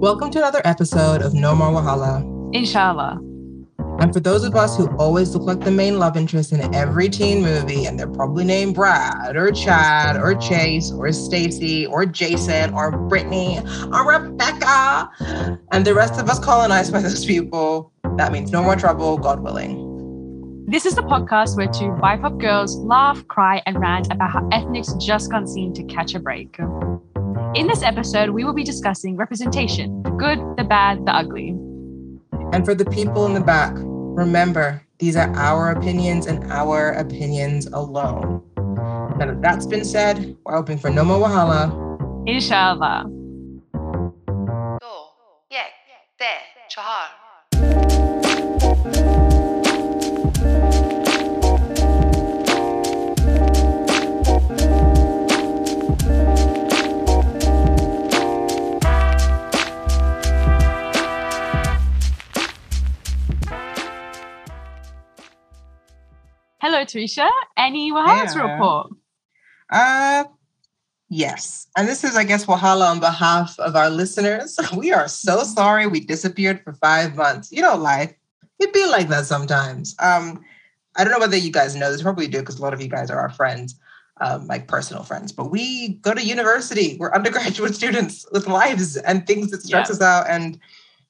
Welcome to another episode of No More Wahala. Inshallah. And for those of us who always look like the main love interest in every teen movie, and they're probably named Brad or Chad or Chase or Stacy or Jason or Brittany or Rebecca, and the rest of us colonized by those people, that means no more trouble, God willing. This is the podcast where two BIPOC girls laugh, cry, and rant about how ethnics just can't seem to catch a break. In this episode, we will be discussing representation the good, the bad, the ugly. And for the people in the back, remember these are our opinions and our opinions alone. Now that that's been said, we're hoping for no more wahala. Inshallah. Two, one, two, three, four. Hello, Teresa. Any Wahalas report? Uh, yes. And this is, I guess, Wahala on behalf of our listeners. We are so sorry we disappeared for five months. You know, life, it be like that sometimes. Um, I don't know whether you guys know this, probably do, because a lot of you guys are our friends, um, like personal friends. But we go to university. We're undergraduate students with lives and things that stress Yeah. us out. And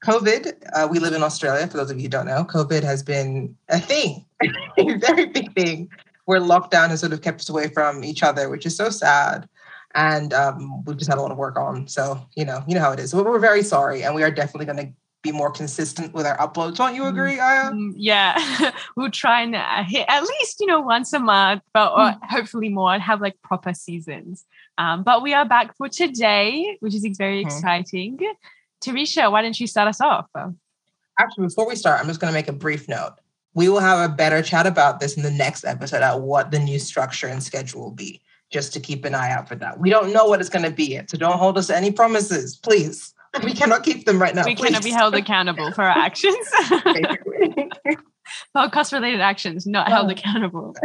COVID, uh, we live in Australia, for those of you who don't know, COVID has been a thing, a very big thing where lockdown has sort of kept us away from each other, which is so sad. And um, we've just had a lot of work on. So, you know, you know how it is. So we're very sorry. And we are definitely going to be more consistent with our uploads. Don't you agree, Aya? Mm, yeah, we'll try and uh, hit at least, you know, once a month, but or hopefully more and have like proper seasons. Um, but we are back for today, which is very Mhm. exciting. Teresa, why don't you start us off? Actually, before we start, I'm just going to make a brief note. We will have a better chat about this in the next episode at what the new structure and schedule will be, just to keep an eye out for that. We don't know what it's going to be yet, so don't hold us to any promises, please. We cannot keep them right now. we cannot be held accountable for our actions. Podcast related actions, not held Oh. accountable.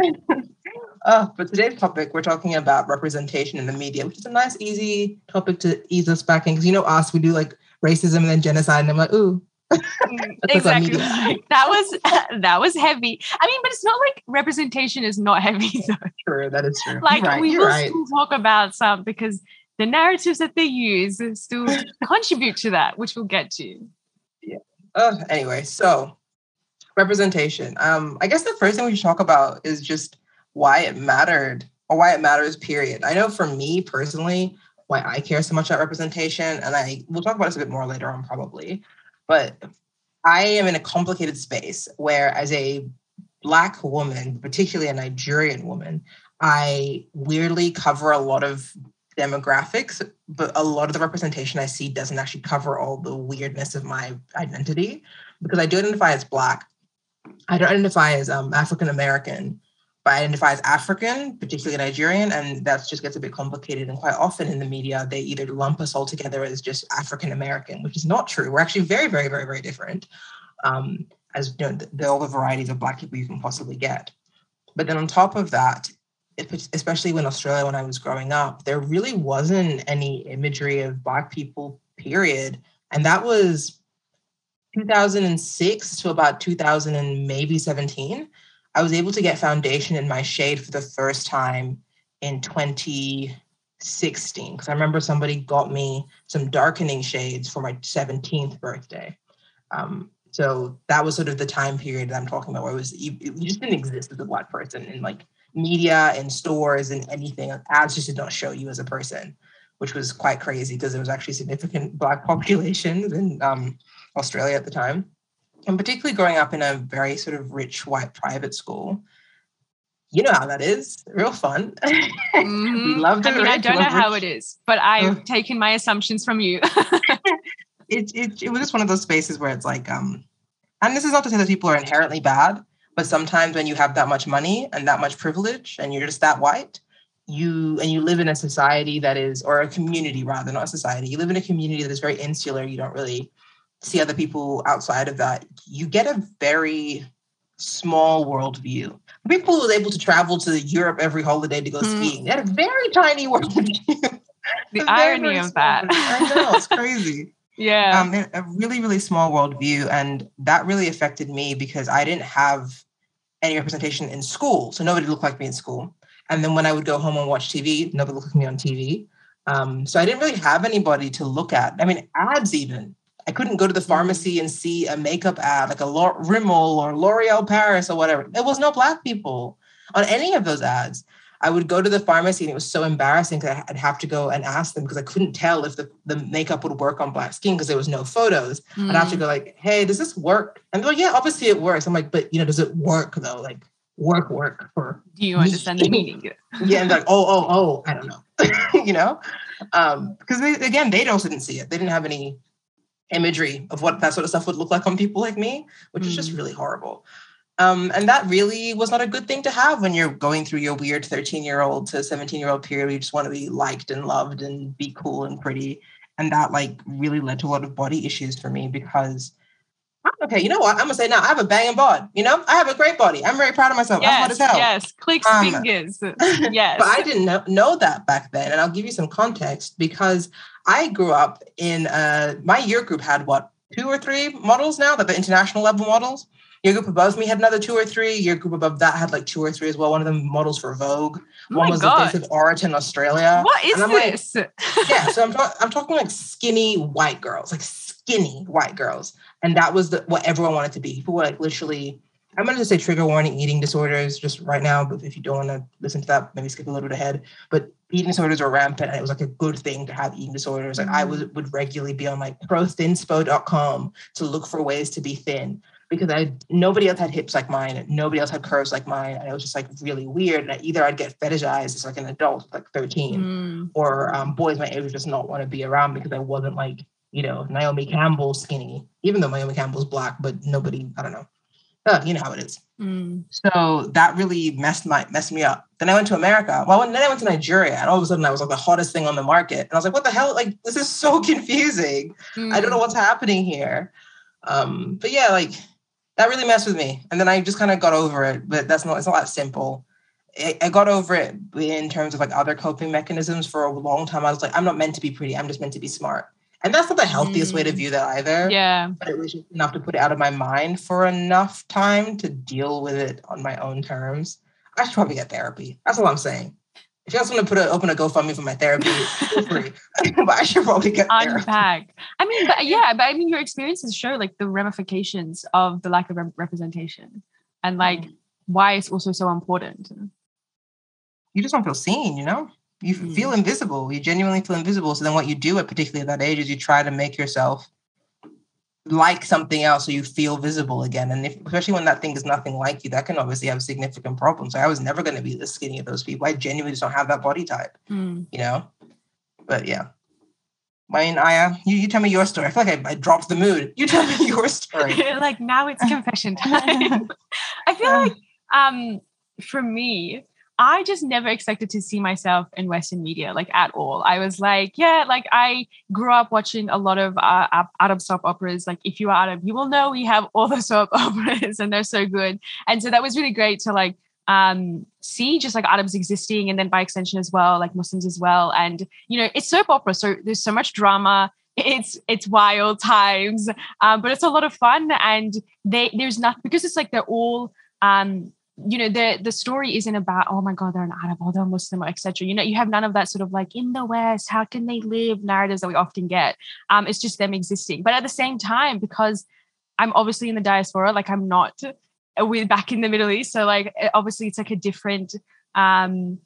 Uh, but today's topic, we're talking about representation in the media, which is a nice, easy topic to ease us back in. Because you know us, we do like racism and then genocide, and I'm like, ooh, Mm, That's what I exactly. that was that was heavy. I mean, but it's not like representation is not heavy though. true, that is true. Like right, we will right. still talk about some because the narratives that they use still contribute to that, which we'll get to. Uh, anyway, so representation. Um, I guess the first thing we should talk about is just why it mattered or why it matters, period. I know for me personally, why I care so much about representation, and I we'll talk about this a bit more later on, probably. But I am in a complicated space where, as a Black woman, particularly a Nigerian woman, I weirdly cover a lot of demographics, but a lot of the representation I see doesn't actually cover all the weirdness of my identity because I do identify as Black. I don't identify as um, African American, but identify as African, particularly Nigerian, and that just gets a bit complicated. And quite often in the media, they either lump us all together as just African American, which is not true. We're actually very, very, very, very different. Um, as you know, the, all the varieties of Black people you can possibly get. But then on top of that, it's- especially when Australia, when I was growing up, there really wasn't any imagery of Black people, period. And that was 2006 to about 2000 and maybe 17. I was able to get foundation in my shade for the first time in 2016 because I remember somebody got me some darkening shades for my 17th birthday. Um, so that was sort of the time period that I'm talking about where it was you just didn't exist as a black person in like media and stores and anything. Ads just did not show you as a person, which was quite crazy because there was actually significant black populations in um, Australia at the time. And particularly growing up in a very sort of rich white private school, you know how that is. Real fun. Mhm. we loved I it. mean, I don't know love how it is, but I've taken my assumptions from you. it, it it was just one of those spaces where it's like um and this is not to say that people are inherently bad but sometimes when you have that much money and that much privilege and you're just that white you and you live in a society that is or a community rather not a society you live in a community that is very insular you don't really see other people outside of that you get a very small worldview people who was able to travel to europe every holiday to go Hmm. skiing they had a very tiny worldview the irony of that. I know it's crazy Yeah. Um, a really, really small worldview. And that really affected me because I didn't have any representation in school. So nobody looked like me in school. And then when I would go home and watch TV, nobody looked like me on TV. Um, so I didn't really have anybody to look at. I mean, ads even. I couldn't go to the Mm. pharmacy and see a makeup ad like a Rimmel or L'Oreal Paris or whatever. There was no black people on any of those ads. I would go to the pharmacy and it was so embarrassing because I'd have to go and ask them because I couldn't tell if the, the makeup would work on black skin because there was no photos. I'd have to Mm. go like, hey, does this work? And they're like, yeah, obviously it works. I'm like, but you know, does it work though? Like work, work for Do you understand the meaning? yeah, and like, oh, oh, oh, I don't know. you know? Um, because they again, they also didn't see it. They didn't have any imagery of what that sort of stuff would look like on people like me, which is just Mm. really horrible. Um, and that really was not a good thing to have when you're going through your weird 13 year old to 17 year old period you just want to be liked and loved and be cool and pretty. And that like really led to a lot of body issues for me because okay, you know what? I'm gonna say now I have a banging bod. You know, I have a great body. I'm very proud of myself. I'm hot Yes, as hell. yes. Clicks Um, fingers. Yes. but I didn't know, know that back then. And I'll give you some context because I grew up in uh, my year group had what, two or three models now, that the international level models. Your group above me had another two or three. Your group above that had like two or three as well. One of them models for Vogue. oh One was God. the face of Oraton, Australia. What is I'm like, this? yeah, so I'm, I'm talking like skinny white girls, like skinny white girls, and that was the, what everyone wanted to be. People were like literally. I'm going to say trigger warning eating disorders just right now, but if you don't want to listen to that, maybe skip a little bit ahead. But eating disorders were rampant, and it was like a good thing to have eating disorders. Like I would would regularly be on like prothinspo.com to look for ways to be thin because I nobody else had hips like mine, and nobody else had curves like mine, and it was just like really weird. And I, either I'd get fetishized as like an adult, like 13, Mm. or um, boys my age would just not want to be around because I wasn't like, you know, Naomi Campbell skinny, even though Naomi Campbell's black, but nobody, I don't know. You know how it is. Mm. So that really messed my messed me up. Then I went to America. Well, then I went to Nigeria, and all of a sudden I was like the hottest thing on the market. And I was like, what the hell? Like, this is so confusing. I don't know Mm. what's happening here. Um, but yeah, like that really messed with me. And then I just kind of got over it. But that's not it's not that simple. I, I got over it in terms of like other coping mechanisms for a long time. I was like, I'm not meant to be pretty. I'm just meant to be smart. And that's not the healthiest way to Mm. view that either. Yeah. But it was just enough to put it out of my mind for enough time to deal with it on my own terms. I should probably get therapy. That's all I'm saying. If you guys want to put a, open a GoFundMe for my therapy, feel free. but I should probably get therapy. Unpack. I mean, but yeah, but I mean, your experiences show like the ramifications of the lack of rep- representation and like Mm. why it's also so important. you just don't feel seen, you know? You f- feel Mm. invisible. You genuinely feel invisible. So then what you do at particularly at that age is you try to make yourself like something else so you feel visible again. And if, especially when that thing is nothing like you, that can obviously have significant problems. So I was never going to be the skinny of those people. I genuinely just don't have that body type, Mm. you know? But yeah. I mean, Aya, you, you tell me your story. I feel like I, I dropped the mood. You tell me your story. like now it's confession time. I feel like um for me, I just never expected to see myself in Western media like at all. I was like, yeah, like I grew up watching a lot of uh, Arab soap operas. Like if you are Arab, you will know we have all the soap operas and they're so good. And so that was really great to like um see just like Arabs existing and then by extension as well, like Muslims as well. And you know, it's soap opera, so there's so much drama. It's it's wild times, um, but it's a lot of fun. And they there's nothing because it's like they're all um you know the the story isn't about oh my god they're an Arab or they're Muslim etc. You know you have none of that sort of like in the West how can they live narratives that we often get. Um, it's just them existing, but at the same time because I'm obviously in the diaspora, like I'm not we're back in the Middle East, so like obviously it's like a different um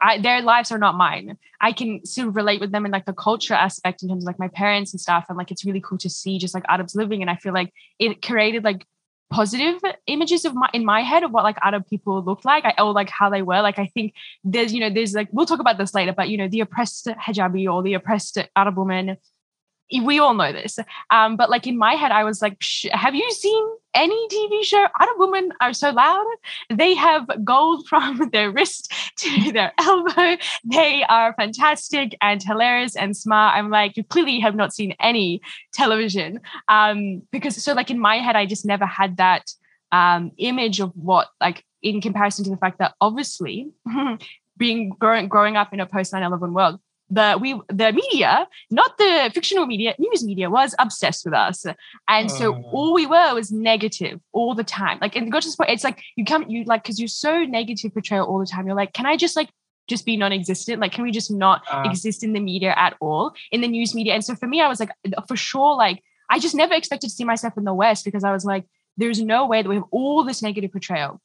I, their lives are not mine. I can still relate with them in like the culture aspect in terms of like my parents and stuff. And like it's really cool to see just like Arabs living. And I feel like it created like positive images of my in my head of what like other people looked like I, or like how they were. Like I think there's you know there's like we'll talk about this later, but you know the oppressed hijabi or the oppressed Arab woman. We all know this, um, but like in my head, I was like, "Have you seen any TV show? Arab women are so loud. They have gold from their wrist to their elbow. They are fantastic and hilarious and smart. I'm like, you clearly have not seen any television. Um, because so like in my head, I just never had that um image of what like in comparison to the fact that obviously being growing growing up in a post 9-11 world, the we the media, not the fictional media, news media was obsessed with us. And so Mm. all we were was negative all the time. Like and it got to this point, it's like you come you like because you're so negative portrayal all the time. You're like, can I just like just be non-existent? Like, can we just not Uh, exist in the media at all, in the news media? And so for me, I was like, for sure, like I just never expected to see myself in the West because I was like, there's no way that we have all this negative portrayal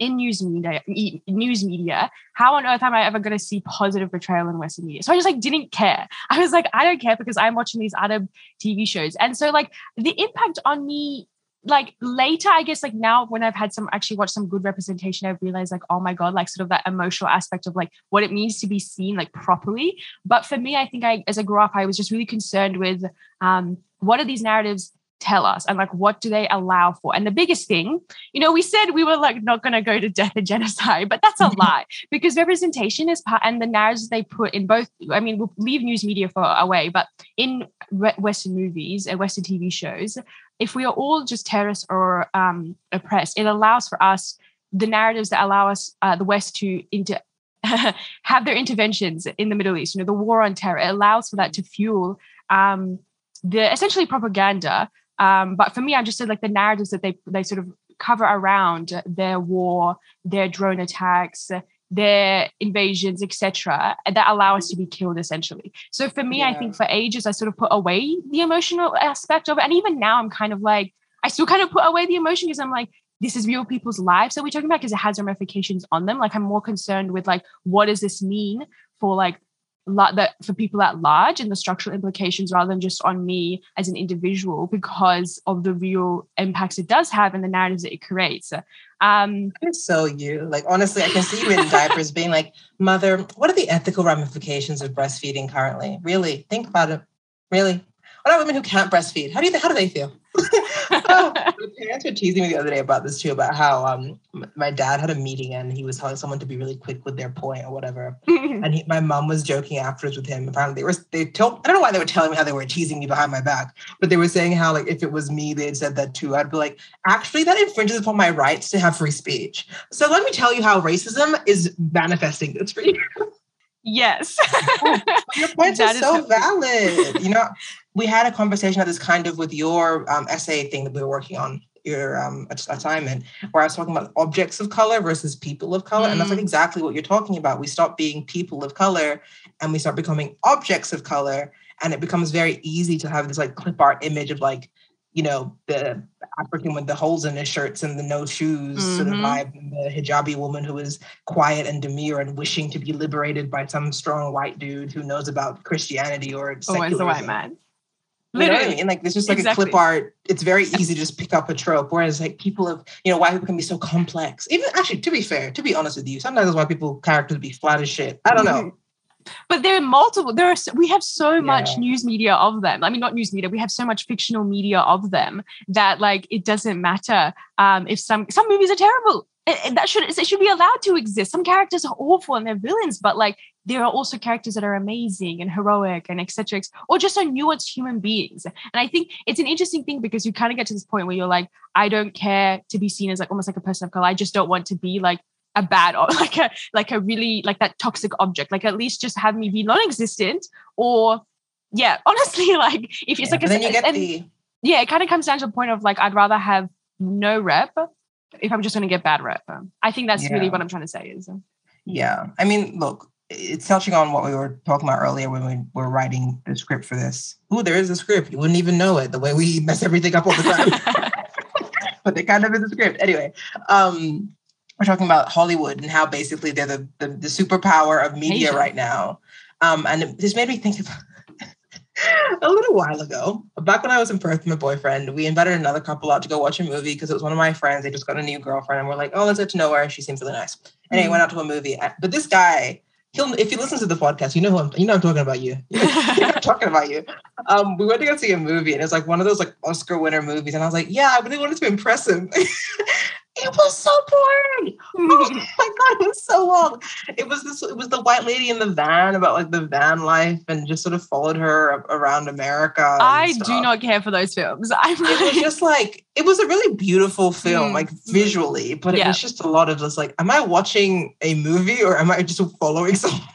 in news media news media how on earth am i ever going to see positive portrayal in western media? So i just like didn't care. I was like i don't care because i'm watching these other tv shows. And so like the impact on me like later i guess like now when i've had some actually watched some good representation i've realized like oh my god like sort of that emotional aspect of like what it means to be seen like properly. But for me i think i as i grew up i was just really concerned with um what are these narratives tell us and like what do they allow for? And the biggest thing you know we said we were like not going to go to death and genocide but that's a lie because representation is part and the narratives they put in both i mean we'll leave news media for away but in western movies and western tv shows if we are all just terrorists or um, oppressed it allows for us the narratives that allow us uh, the west to inter- have their interventions in the middle east you know the war on terror it allows for that to fuel um, the essentially propaganda um, but for me, I'm just said like the narratives that they they sort of cover around their war, their drone attacks, their invasions, etc., that allow us to be killed essentially. So for me, I think for ages I sort of put away the emotional aspect of it, and even now I'm kind of like I still kind of put away the emotion because I'm like. This is real people's lives that we're talking about because it has ramifications on them. Like I'm more concerned with like what does this mean for like that for people at large and the structural implications rather than just on me as an individual because of the real impacts it does have and the narratives that it creates. Um, so you. Like honestly, I can see you in diapers being like, mother, what are the ethical ramifications of breastfeeding currently? Really? Think about it. Really? What about women who can't breastfeed? How do you how do they feel? Oh, my parents were teasing me the other day about this too, about how um my dad had a meeting and he was telling someone to be really quick with their point or whatever. And he, my mom was joking afterwards with him. Apparently, they were they told I don't know why they were telling me how they were teasing me behind my back, but they were saying how like if it was me, they'd said that too. I'd be like, actually, that infringes upon my rights to have free speech. So let me tell you how racism is manifesting this for you. yes. Your points That are so- valid. you know, we had a conversation about this kind of with your um, essay thing that we were working on your um, assignment, where I was talking about objects of color versus people of color, and that's like Mm. exactly what you're talking about. We stop being people of color and we start becoming objects of color, and it becomes very easy to have this like clip art image of like you know the African with the holes in his shirts and the no shoes sort of vibe, and the hijabi woman who is quiet and demure and wishing to be liberated by some strong white dude who knows about Christianity or Always the white secularism. Man. You know I Literally. mean? Like there's just like Exactly. a clip art. It's very easy to just pick up a trope. Whereas like people of, you know, white people can be so complex. Even actually, to be fair, to be honest with you, sometimes why people characters be flat as shit. I don't know. But there are multiple. There are. We have so much Yeah. news media of them. I mean, not news media. We have so much fictional media of them that like it doesn't matter um, if some some movies are terrible. It- that should it should be allowed to exist. Some characters are awful and they're villains, but like there are also characters that are amazing and heroic and etc. Or just are nuanced human beings. And I think it's an interesting thing because you kind of get to this point where you're like, I don't care to be seen as like almost like a person of color. I just don't want to be like a bad or like a like a really like that toxic object like at least just have me be non-existent or yeah honestly like if it's Yeah, like a, then you get and- the yeah it kind of comes down to the point of like i'd rather have no rep if i'm just going to get bad rep i think that's really what i'm trying to say is uh, Yeah. I mean, look, it's touching on what we were talking about earlier when we were writing the script for this. Oh, there is a script. You wouldn't even know it the way we mess everything up all the time. but there kind of is a script. Anyway, um, we're talking about Hollywood and how basically they're the, the, the superpower of media right now. Um, and it- this made me think of a little while ago, back when I was in Perth with my boyfriend, we invited another couple out to go watch a movie because it was one of my friends. They just got a new girlfriend, and we're like, "Oh, let's get to know her. She seems really nice." Anyway, Mhm. went out to a movie. But this guy, he'll if he listens to the podcast, you know who I'm, you know I'm talking about you. I'm talking about you. Um, we went to go see a movie, and it was like one of those like Oscar winner movies, and I was like, "Yeah, I really wanted to impress him." it was so boring. Oh my god, it was so long. It was this. It was the white lady in the van about like the van life, and just sort of followed her around America. i do not care for those films i'm It was just like it was a really beautiful film, Mm, like mm. visually, but it was just a lot of just like, am I watching a movie or am I just following someone?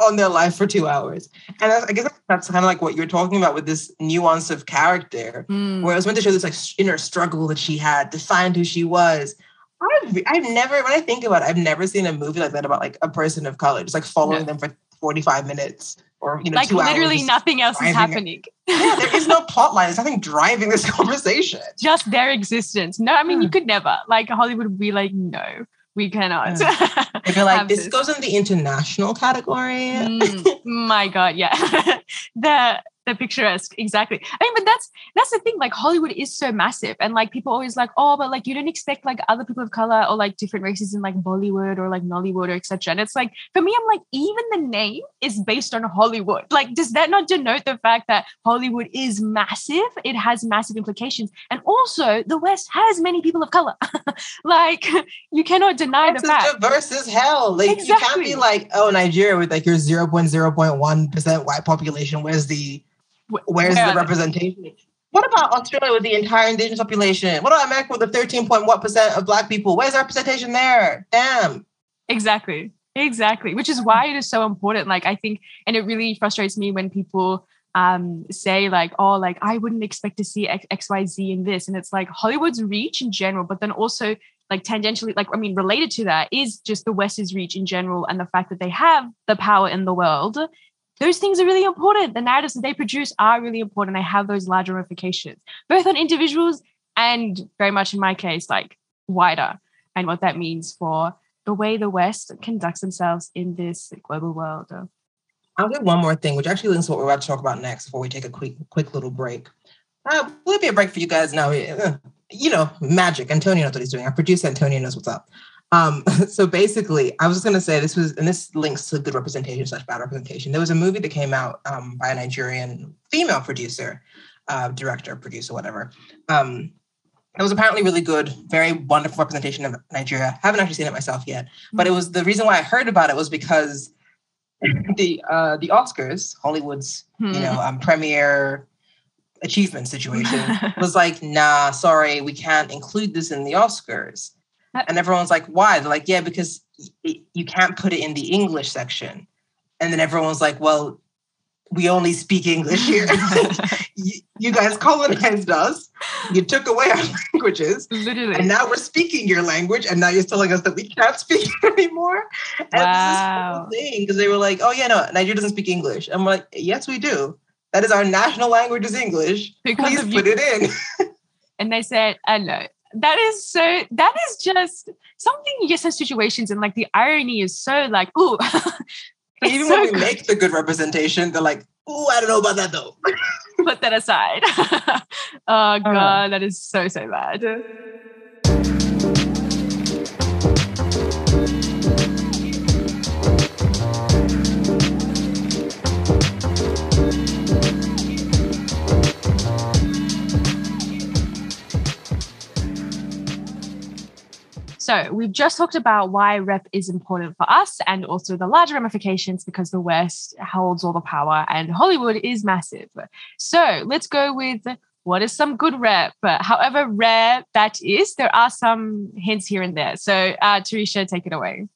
on their life for two hours. And I guess that's kind of like what you're talking about with this nuance of character, mm. where it was meant to show this like inner struggle that she had to find who she was. I've, I've never, when I think about it, I've never seen a movie like that about like a person of color, just like following no. them for 45 minutes or, you know, like literally nothing else is happening. yeah, there is no plot line. There's nothing driving this conversation. Just their existence. No, I mean, you hmm. could never. Like Hollywood would be like, no, we cannot. They'd be like, this, this, goes in the international category. mm, my God, yeah. the the picturesque exactly. I mean but that's that's the thing like hollywood is so massive and like people always like oh but like you don't expect like other people of color or like different races in like bollywood or like nollywood or etc and it's like for me i'm like even the name is based on hollywood. Like does that not denote the fact that hollywood is massive? It has massive implications. And also the west has many people of color. Like you cannot deny the fact It's diverse as hell. Like exactly. you can't be like oh nigeria with like your 0.0.1% white population where's the Where's the representation? What about Australia with the entire indigenous population? What about America with the 13 point what percent of black people? Where's the representation there? Damn. Exactly. Exactly. Which is why it is so important. Like I think, and it really frustrates me when people um, say like, oh, like I wouldn't expect to see X, X, Y, Z in this. And it's like Hollywood's reach in general, but then also like tangentially, like I mean, related to that is just the West's reach in general and the fact that they have the power in the world those things are really important. The narratives that they produce are really important. They have those large ramifications, both on individuals and very much in my case, like wider, and what that means for the way the West conducts themselves in this global world. I'll get one more thing, which actually links to what we're about to talk about next before we take a quick, quick little break. Uh, will be a break for you guys now. You know, magic. Antonio knows what he's doing. Our producer Antonio knows what's up. Um, so basically, I was just going to say this was, and this links to good representation slash bad representation. There was a movie that came out um, by a Nigerian female producer, uh, director, producer, whatever. Um, it was apparently really good, very wonderful representation of Nigeria. I haven't actually seen it myself yet, but it was the reason why I heard about it was because the uh, the Oscars, Hollywood's hmm. you know um, premiere achievement situation, was like, nah, sorry, we can't include this in the Oscars. And everyone's like, why? They're like, yeah, because you can't put it in the English section. And then everyone's like, well, we only speak English here. you, guys colonized us. You took away our languages. Literally. And now we're speaking your language. And now you're telling us that we can't speak anymore. And wow. this thing because they were like, oh, yeah, no, Nigeria doesn't speak English. I'm like, yes, we do. That is our national language is English. Because Please put you. it in. and they said, no, that is so that is just something you get in situations and like the irony is so like ooh even so when we good. make the good representation they're like ooh i don't know about that though put that aside oh uh. god uh, that is so so bad So we've just talked about why rep is important for us and also the larger ramifications because the West holds all the power and Hollywood is massive. So let's go with what is some good rep? However rare that is, there are some hints here and there. So uh, Tarisha, take it away.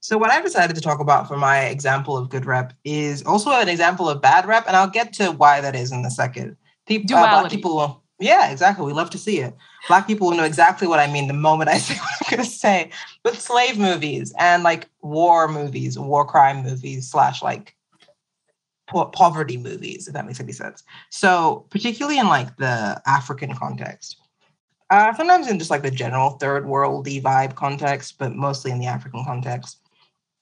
So what I decided to talk about for my example of good rep is also an example of bad rep, and I'll get to why that is in a second. People, uh, people yeah, exactly. We love to see it. Black people will know exactly what I mean the moment I say what I'm going to say. But slave movies and like war movies, war crime movies, slash like po- poverty movies, if that makes any sense. So, particularly in like the African context, uh, sometimes in just like the general third worldy vibe context, but mostly in the African context,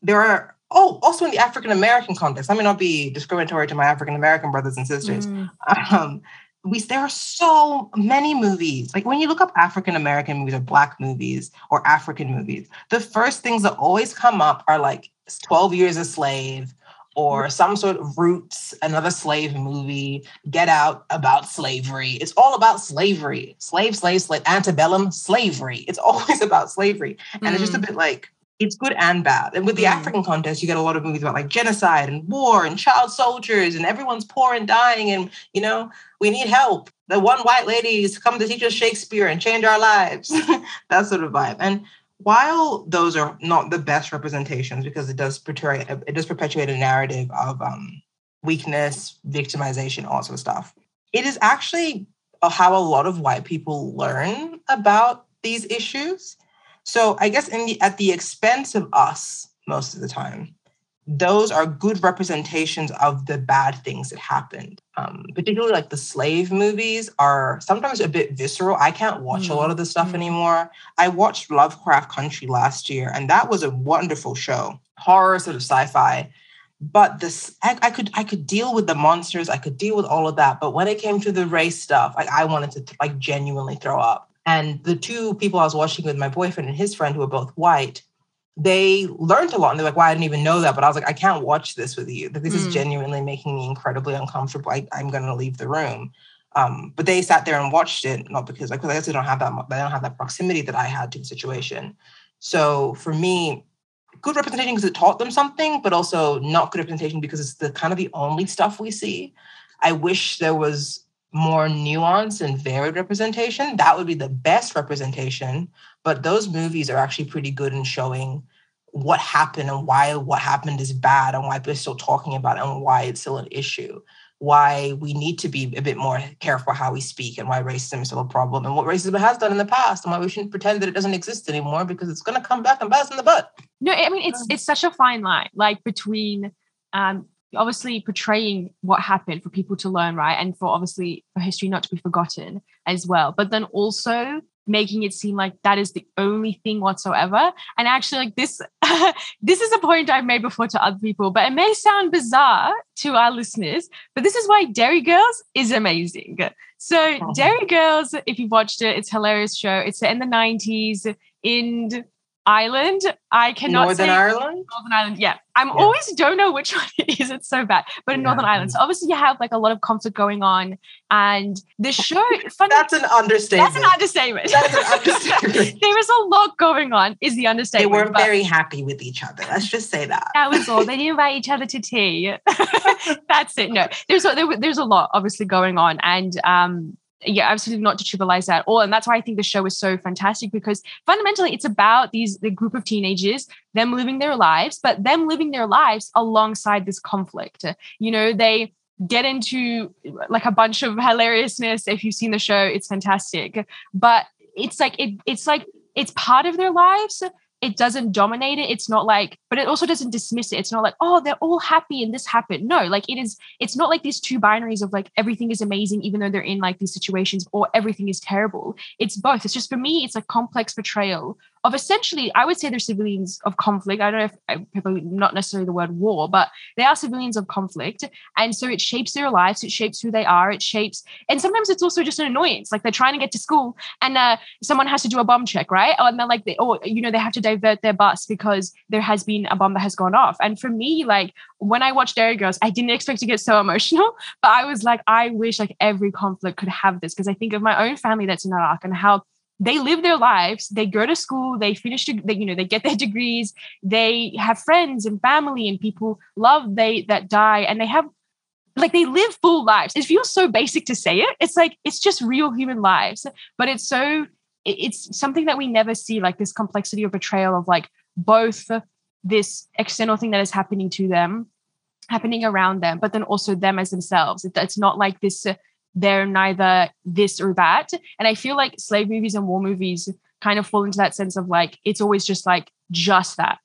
there are oh, also in the African American context. Let me not be discriminatory to my African American brothers and sisters. Mm. Um, we there are so many movies. Like when you look up African American movies or Black movies or African movies, the first things that always come up are like 12 Years a Slave or some sort of Roots, another slave movie, Get Out about slavery. It's all about slavery. Slave, slave, slave, antebellum, slavery. It's always about slavery. And mm. it's just a mm. bit like, it's good and bad. And with the mm. African contest, you get a lot of movies about like genocide and war and child soldiers and everyone's poor and dying and you know we need help. The one white lady is come to teach us Shakespeare and change our lives. that sort of vibe. And while those are not the best representations because it does portray it does perpetuate a narrative of um, weakness, victimization, all sort of stuff. It is actually how a lot of white people learn about these issues. So I guess in the, at the expense of us most of the time, those are good representations of the bad things that happened. Um, particularly like the slave movies are sometimes a bit visceral. I can't watch mm. a lot of the stuff mm. anymore. I watched Lovecraft Country last year, and that was a wonderful show, horror sort of sci-fi. But this, I, I could, I could deal with the monsters. I could deal with all of that. But when it came to the race stuff, like I wanted to like genuinely throw up. And the two people I was watching with my boyfriend and his friend, who were both white, they learned a lot and they're like, "Why well, I didn't even know that. But I was like, I can't watch this with you. This mm. is genuinely making me incredibly uncomfortable. I, am going to leave the room. Um, but they sat there and watched it, not because like, I guess they don't have that, they don't have that proximity that I had to the situation. So for me, good representation because it taught them something, but also not good representation because it's the kind of the only stuff we see. I wish there was more nuance and varied representation. That would be the best representation. But those movies are actually pretty good in showing what happened and why what happened is bad and why people are still talking about it and why it's still an issue. Why we need to be a bit more careful how we speak and why racism is still a problem and what racism has done in the past and why we shouldn't pretend that it doesn't exist anymore because it's going to come back and bite us in the butt. No, I mean it's it's such a fine line, like between um, obviously portraying what happened for people to learn, right, and for obviously for history not to be forgotten as well, but then also making it seem like that is the only thing whatsoever. And actually like this this is a point i've made before to other people but it may sound bizarre to our listeners but this is why Derry Girls is amazing. So uh-huh. girls if you've watched it it's hilarious show. It's in the 90s in Ireland. I cannot Northern say Ireland. Northern Ireland. Yeah, I'm yeah. always don't know which one it is. It's so bad. But in yeah. Northern Ireland, so obviously you have like a lot of conflict going on, and the show. Funny, that's an understatement. That's an understatement. That's an understatement. there is a lot going on. Is the understatement? They weren't very happy with each other. Let's just say that. That was all. They didn't invite each other to tea. that's it. No, there's a, there, there's a lot obviously going on, and um, yeah, absolutely not to trivialize that at all. And that's why I think the show is so fantastic because fundamentally it's about these the group of teenagers, them living their lives, but them living their lives alongside this conflict. You know, they get into like a bunch of hilariousness. If you've seen the show, it's fantastic. But it's like it, it's like it's part of their lives, it doesn't dominate it. It's not like but it also doesn't dismiss it. It's not like oh they're all happy and this happened. No like it is it's not like these two binaries of like everything is amazing even though they're in like these situations or everything is terrible. It's both. It's just for me it's a complex portrayal of essentially, I would say they're civilians of conflict. I don't know if uh, people not necessarily the word war, but they are civilians of conflict. And so it shapes their lives, it shapes who they are, it shapes, and sometimes it's also just an annoyance. Like they're trying to get to school and uh, someone has to do a bomb check, right? And they're like, they, or, you know, they have to divert their bus because there has been a bomb that has gone off. And for me, like when I watched Derry Girls, I didn't expect to get so emotional, but I was like, I wish like every conflict could have this because I think of my own family that's in Iraq and how they live their lives they go to school they finish they, you know they get their degrees they have friends and family and people love they that die and they have like they live full lives. It feels so basic to say it. It's like it's just real human lives but it's so it's something that we never see like this complexity of betrayal of like both this external thing that is happening to them happening around them but then also them as themselves. It's not like this they're neither this or that. And I feel like slave movies and war movies kind of fall into that sense of like, it's always just like, just that.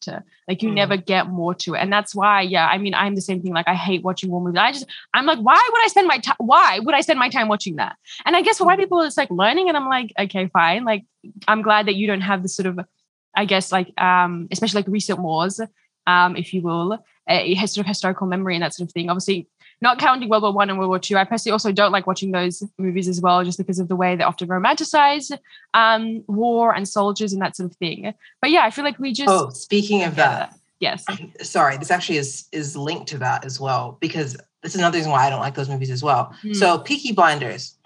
Like you mm. never get more to it. And that's why, yeah, I mean, I'm the same thing. Like I hate watching war movies. I just, I'm like, why would I spend my time? Why would I spend my time watching that? And I guess for white mm. people, it's like learning. And I'm like, okay, fine. Like, I'm glad that you don't have this sort of, I guess, like, um, especially like recent wars, um, if you will, a sort of historical memory and that sort of thing. Obviously, not counting World War One and World War Two. I personally also don't like watching those movies as well, just because of the way they often romanticize um, war and soldiers and that sort of thing. But yeah, I feel like we just. Oh, speaking of that, yes. Sorry, this actually is is linked to that as well because this is another reason why I don't like those movies as well. Mm. So, Peaky Blinders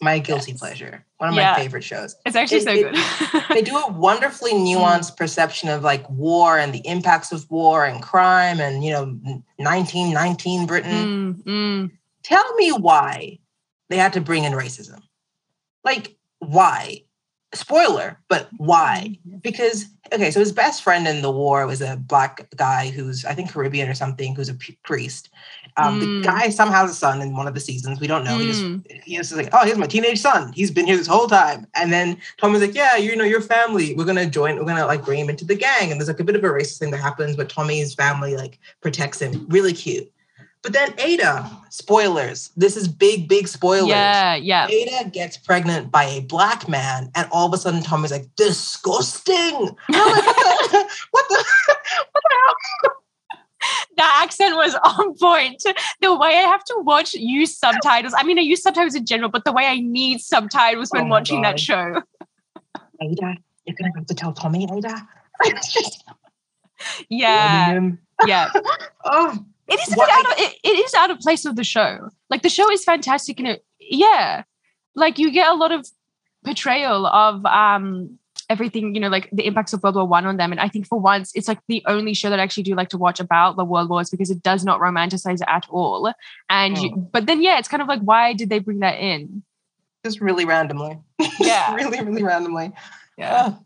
my guilty yes. pleasure. One of yeah. my favorite shows. It's actually it, so it, good. they do a wonderfully nuanced perception of like war and the impacts of war and crime and you know 1919 Britain. Mm, mm. Tell me why they had to bring in racism. Like why? Spoiler, but why? Because okay, so his best friend in the war was a black guy who's I think Caribbean or something, who's a priest. Um, Mm. The guy somehow has a son in one of the seasons. We don't know. He Mm. just he just like, oh, here's my teenage son. He's been here this whole time. And then Tommy's like, yeah, you know, your family. We're gonna join. We're gonna like bring him into the gang. And there's like a bit of a racist thing that happens, but Tommy's family like protects him. Really cute. But then Ada, spoilers. This is big, big spoilers. Yeah, yeah. Ada gets pregnant by a black man, and all of a sudden Tommy's like, disgusting. Like, what the, what the, what the hell? that accent was on point. The way I have to watch use subtitles. I mean, I use subtitles in general, but the way I need subtitles when Oh watching that show. Ada, you're gonna have to tell Tommy, Ada. Yeah, yeah. Oh, It is a bit out of it, it is out of place with the show. Like the show is fantastic and it yeah. Like you get a lot of portrayal of um everything, you know, like the impacts of World War One on them. And I think for once it's like the only show that I actually do like to watch about the world wars because it does not romanticize it at all. And you, but then yeah, it's kind of like why did they bring that in? just really randomly. Yeah. really, really randomly. Yeah. Oh,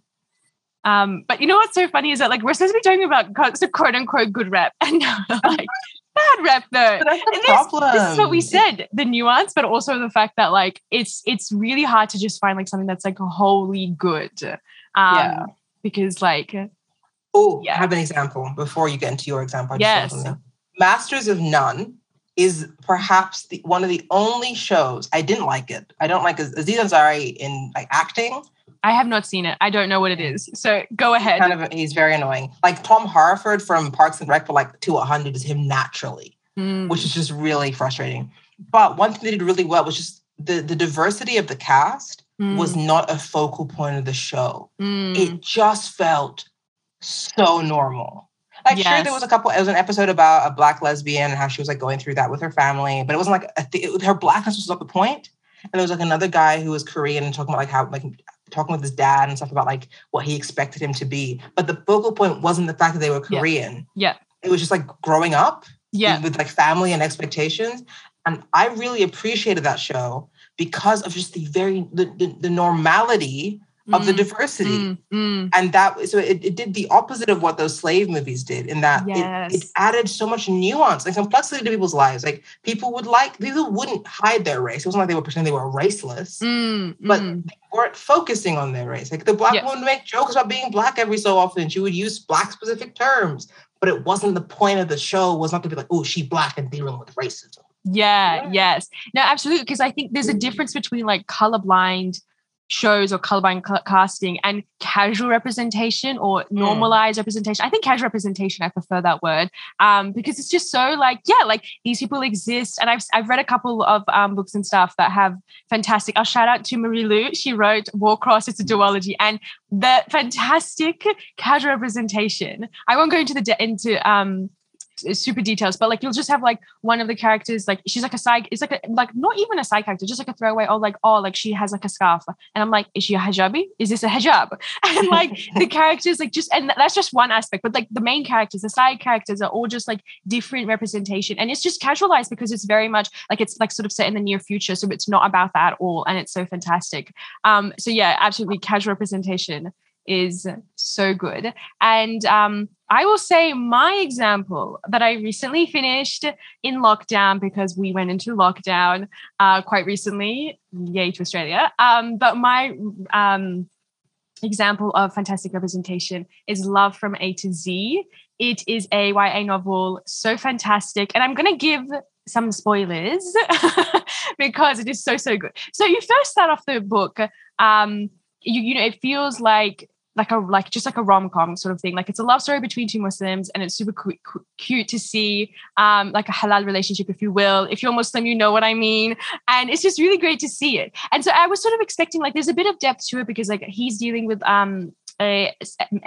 Um, but you know what's so funny is that like we're supposed to be talking about so quote unquote good rep and like bad rep though. but that's the this, problem. this is what we said the nuance but also the fact that like it's it's really hard to just find like something that's like wholly good um Yeah. because like Oh, Yeah. I have an example before you get into your example. I Yes. thought of something. Masters of None is perhaps the, one of the only shows I didn't like it. I don't like Aziz Ansari in like acting. I have not seen it i don't know what it is so go ahead Kind of, he's very annoying. Like Tom Haverford from Parks and Rec, for like to 100 is him naturally, Mm, which is just really frustrating. But one thing they did really well was just the the diversity of the cast mm, was not a focal point of the show. mm, it just felt so normal. Like sure, there was a couple. It was an episode about a black lesbian and how she was like going through that with her family, but it wasn't like a th- it, her blackness was not the point. And there was like another guy who was Korean and talking about like how like talking with his dad and stuff about like what he expected him to be. But the focal point wasn't the fact that they were Yeah. Korean. Yeah. it was just like growing up yeah with like family and expectations. And I really appreciated that show because of just the very the, the, the normality of the mm, diversity mm, mm. and that so it, it did the opposite of what those slave movies did in that it, it added so much nuance and complexity to people's lives like people would like people wouldn't hide their race it wasn't like they were pretending they were raceless Mm, but mm. they weren't focusing on their race like the black woman would make jokes about being black every so often she would use black specific terms but it wasn't the point of the show was not to be like oh she black and dealing with racism Yeah, Yeah. yes. No, absolutely. Because I think there's a difference between like colorblind shows or colorblind casting and casual representation or normalized representation. I think casual representation, I prefer that word um, because it's just so like, yeah, like these people exist. And I've, I've read a couple of um, books and stuff that have fantastic. I'll shout out to Marie Lu. She wrote Warcross, it's a duology. And the fantastic casual representation. I won't go into the de- into um super details, but like you'll just have like one of the characters, like she's like a side, it's like a like not even a side character, just like a throwaway. or like oh, like she has like a scarf, and I'm like, is she a hijabi? Is this a hijab? And like the characters, like just and that's just one aspect, but like the main characters, the side characters are all just like different representation, and it's just casualized because it's very much like it's like sort of set in the near future, so it's not about that at all, and it's so fantastic. Um, so yeah, absolutely, casual representation is so good. And um, I will say my example that I recently finished in lockdown because we went into lockdown uh, quite recently. Yay to Australia. Um, but my um, example of fantastic representation is Love from A to Z. It is a YA novel, so fantastic. And I'm going to give some spoilers because it is so, so good. So you first start off the book. Um, you, you know, it feels like like a like just like a rom-com sort of thing. Like it's a love story between two muslims and it's super cu- cu- cute to see um like a halal relationship if you will. If you're muslim you know what i mean. And it's just really great to see it. And so i was sort of expecting like there's a bit of depth to it because like he's dealing with um a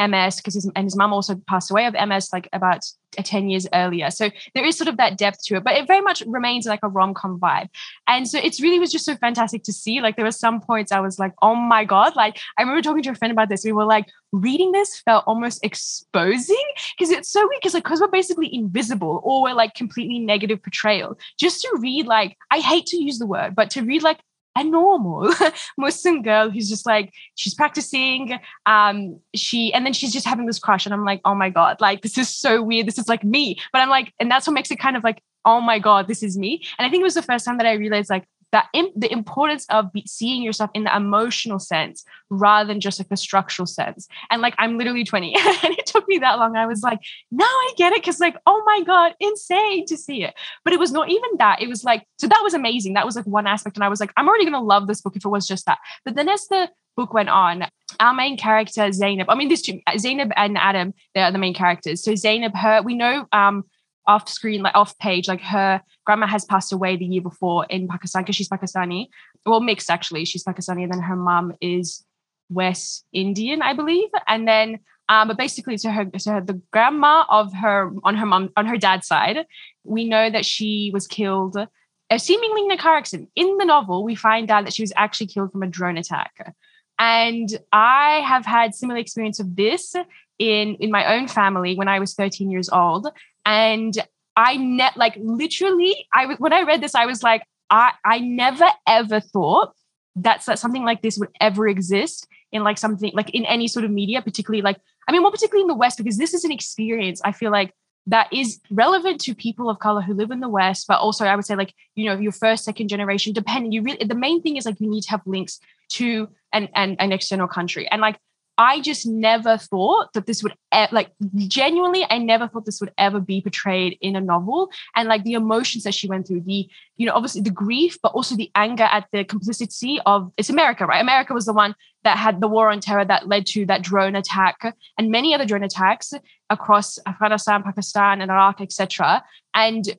ms because his and his mom also passed away of ms like about uh, 10 years earlier. So there is sort of that depth to it but it very much remains like a rom-com vibe. And so it's really was just so fantastic to see like there were some points i was like oh my god like i remember talking to a friend about this we were like reading this felt almost exposing because it's so weird because like because we're basically invisible or we're like completely negative portrayal. Just to read like i hate to use the word but to read like a normal Muslim girl who's just like she's practicing. Um, she and then she's just having this crush, and I'm like, oh my god, like this is so weird. This is like me, but I'm like, and that's what makes it kind of like, oh my god, this is me. And I think it was the first time that I realized like that in, the importance of be, seeing yourself in the emotional sense rather than just like the structural sense. And like I'm literally 20 and it took me that long. I was like, now I get it because like, oh my God, insane to see it. But it was not even that. It was like, so that was amazing. That was like one aspect. And I was like, I'm already gonna love this book if it was just that. But then as the book went on, our main character, Zayneb, I mean, this Zayneb and Adam, they're the main characters. So Zayneb, her, we know um off screen, like off page, like her grandma has passed away the year before in Pakistan because she's Pakistani. Well, mixed actually. She's Pakistani, and then her mom is West Indian, I believe. And then, um, but basically, so her, so her, the grandma of her on her mom on her dad's side, we know that she was killed, uh, seemingly in a car accident. In the novel, we find out that she was actually killed from a drone attack. And I have had similar experience of this in in my own family when I was 13 years old. And I net like literally, I when I read this, I was like, I I never ever thought that's that something like this would ever exist in like something like in any sort of media, particularly like I mean, more particularly in the West, because this is an experience. I feel like that is relevant to people of color who live in the West, but also I would say like you know your first, second generation, depending. You really the main thing is like you need to have links to an an, an external country, and like I just never thought that this would e- like genuinely I never thought this would ever be portrayed in a novel. And like the emotions that she went through the you know obviously the grief but also the anger at the complicity of it's America right? America was the one that had the war on terror that led to that drone attack and many other drone attacks across Afghanistan Pakistan and Iraq etc and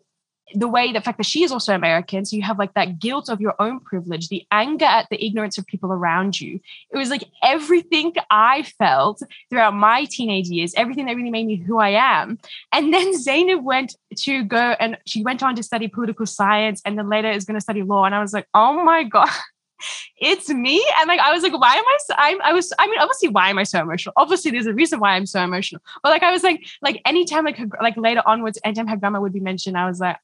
the way the fact that she is also American, so you have like that guilt of your own privilege, the anger at the ignorance of people around you. It was like everything I felt throughout my teenage years, everything that really made me who I am. And then Zayneb went to go and she went on to study political science and then later is going to study law. And I was like, oh my God it's me. And like I was like, why am I so I'm I was I mean, obviously, why am I so emotional? Obviously, there's a reason why I'm so emotional. But like I was like, like anytime like her, like later onwards, anytime her grandma would be mentioned, I was like,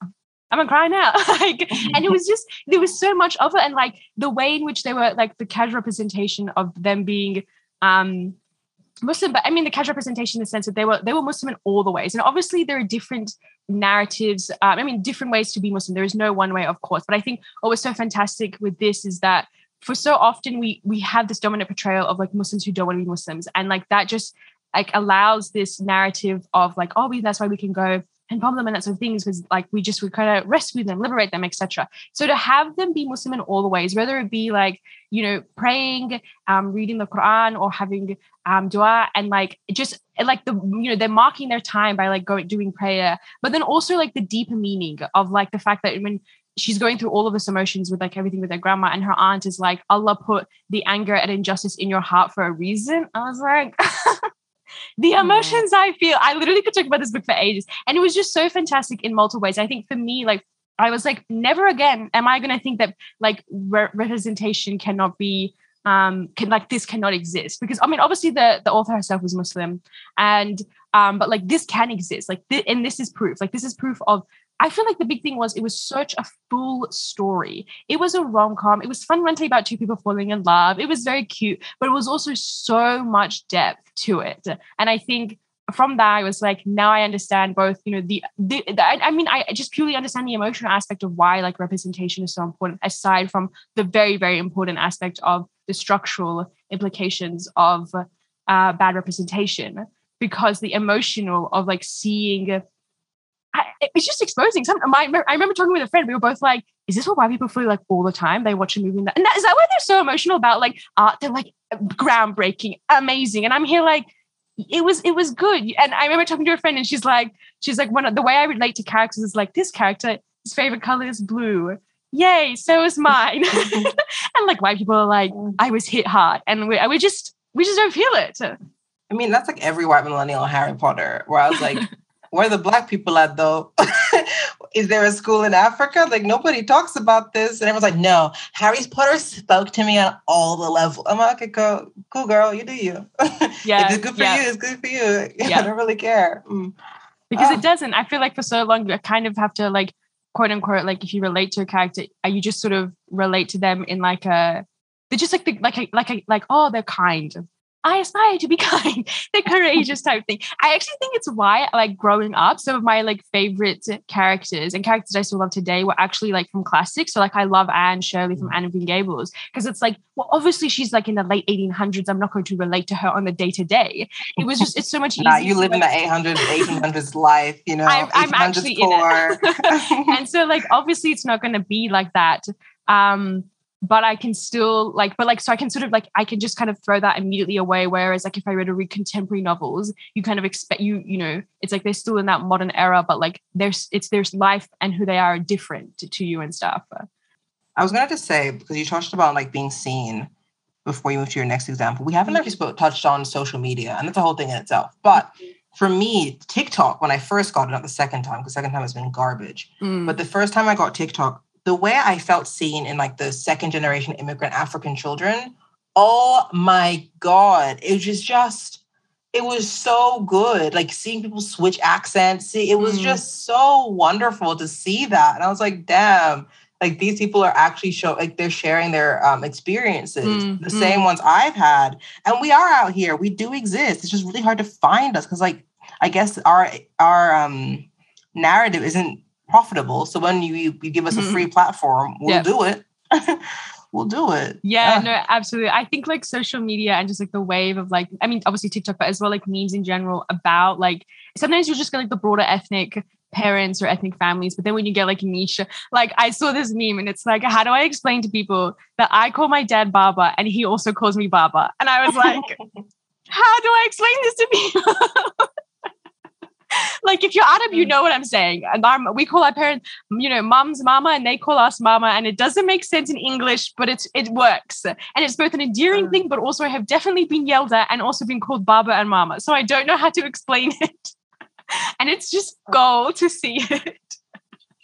I'm gonna cry now. like, and it was just there was so much of it, and like the way in which they were like the casual representation of them being um Muslim, but I mean the casual representation in the sense that they were they were Muslim in all the ways, and obviously there are different narratives. Um, I mean, different ways to be Muslim. There is no one way, of course. But I think what was so fantastic with this is that for so often we we have this dominant portrayal of like Muslims who don't want to be Muslims, and like that just like allows this narrative of like, oh, we that's why we can go and bomb them and that sort of things because like we just would kind of rescue them, liberate them, etc. So to have them be Muslim in all the ways, whether it be like you know praying, um, reading the Quran, or having um, dua, and like just like the you know they're marking their time by like going doing prayer, but then also like the deeper meaning of like the fact that when she's going through all of this emotions with like everything with her grandma and her aunt is like allah put the anger and injustice in your heart for a reason i was like the emotions I feel. I literally could talk about this book for ages. And it was just so fantastic in multiple ways. I think for me, like, I was like, never again am I going to think that like re- representation cannot be um can like this cannot exist because I mean obviously the the author herself was Muslim and um but like this can exist like th- and this is proof like this is proof of I feel like the big thing was it was such a full story. It was a rom com. It was fundamentally about two people falling in love. It was very cute, but it was also so much depth to it. And I think from that, I was like, now I understand both, you know, the, the, the I, mean, I just purely understand the emotional aspect of why like representation is so important, aside from the very, very important aspect of the structural implications of uh, bad representation, because the emotional of like seeing I, it's just exposing some. My, I remember talking with a friend. We were both like, "Is this what white people feel like all the time? They watch a movie and that, and that is that why they're so emotional about like art? They're like groundbreaking, amazing." And I'm here like, it was it was good. And I remember talking to a friend, and she's like, she's like, one of the way I relate to characters is like this character. His favorite color is blue. Yay! So is mine. and like white people are like, I was hit hard, and we we just we just don't feel it. I mean, that's like every white millennial Harry Potter, where I was like. where are the black people at though? Is there a school in Africa? Like nobody talks about this. And everyone's like, no, Harry Potter spoke to me on all the levels. I'm like, okay, cool, cool girl, you do you. Yeah. it's good for yeah. you, it's good for you. Yeah. I don't really care. Mm. Because oh. it doesn't. I feel like for so long you kind of have to like quote unquote like if you relate to a character, you just sort of relate to them in like a they're just like the, like a, like a, like oh they're kind I aspire to be kind, the courageous type thing. I actually think it's why, like growing up, some of my like favorite characters and characters I still love today were actually like from classics. So like I love Anne Shirley from Anne of Green Gables because it's like, well, obviously she's like in the late 1800s. I'm not going to relate to her on the day to day. It was just, it's so much easier. nah, you live in the 800s, 1800s life, you know. I'm, I'm actually in it. and so like, obviously it's not going to be like that. Um, but I can still like, but like, so I can sort of like, I can just kind of throw that immediately away. Whereas, like, if I read a read contemporary novels, you kind of expect you, you know, it's like they're still in that modern era, but like, there's it's there's life and who they are different to, to you and stuff. I was gonna just say because you touched about like being seen before you move to your next example. We haven't actually spoke, touched on social media, and that's a whole thing in itself. But for me, TikTok, when I first got it, not the second time, because second time has been garbage. Mm. But the first time I got TikTok, the way I felt seen in like the second generation immigrant African children, oh my God, it was just, it was so good. Like seeing people switch accents, see, it was Mm. just so wonderful to see that. And I was like, damn, like these people are actually show like they're sharing their um, experiences, Mm, the mm. same ones I've had. And we are out here. We do exist. It's just really hard to find us because like I guess our our um narrative isn't profitable. So when you you, give us a free platform, we'll Yep. do it. we'll do it. Yeah, ah. no, absolutely. I think like social media and just like the wave of like, I mean, obviously TikTok, but as well like memes in general about like sometimes you just get like the broader ethnic parents or ethnic families, but then when you get like niche, like I saw this meme and it's like, how do I explain to people that I call my dad Baba and he also calls me Baba? And I was like, how do I explain this to people? like if you're Arab, you know what I'm saying. And our, we call our parents, you know, mom's mama, and they call us mama, and it doesn't make sense in English, but it's it works, and it's both an endearing Mm. thing, but also I have definitely been yelled at and also been called baba and mama, so I don't know how to explain it, and it's just goal to see it.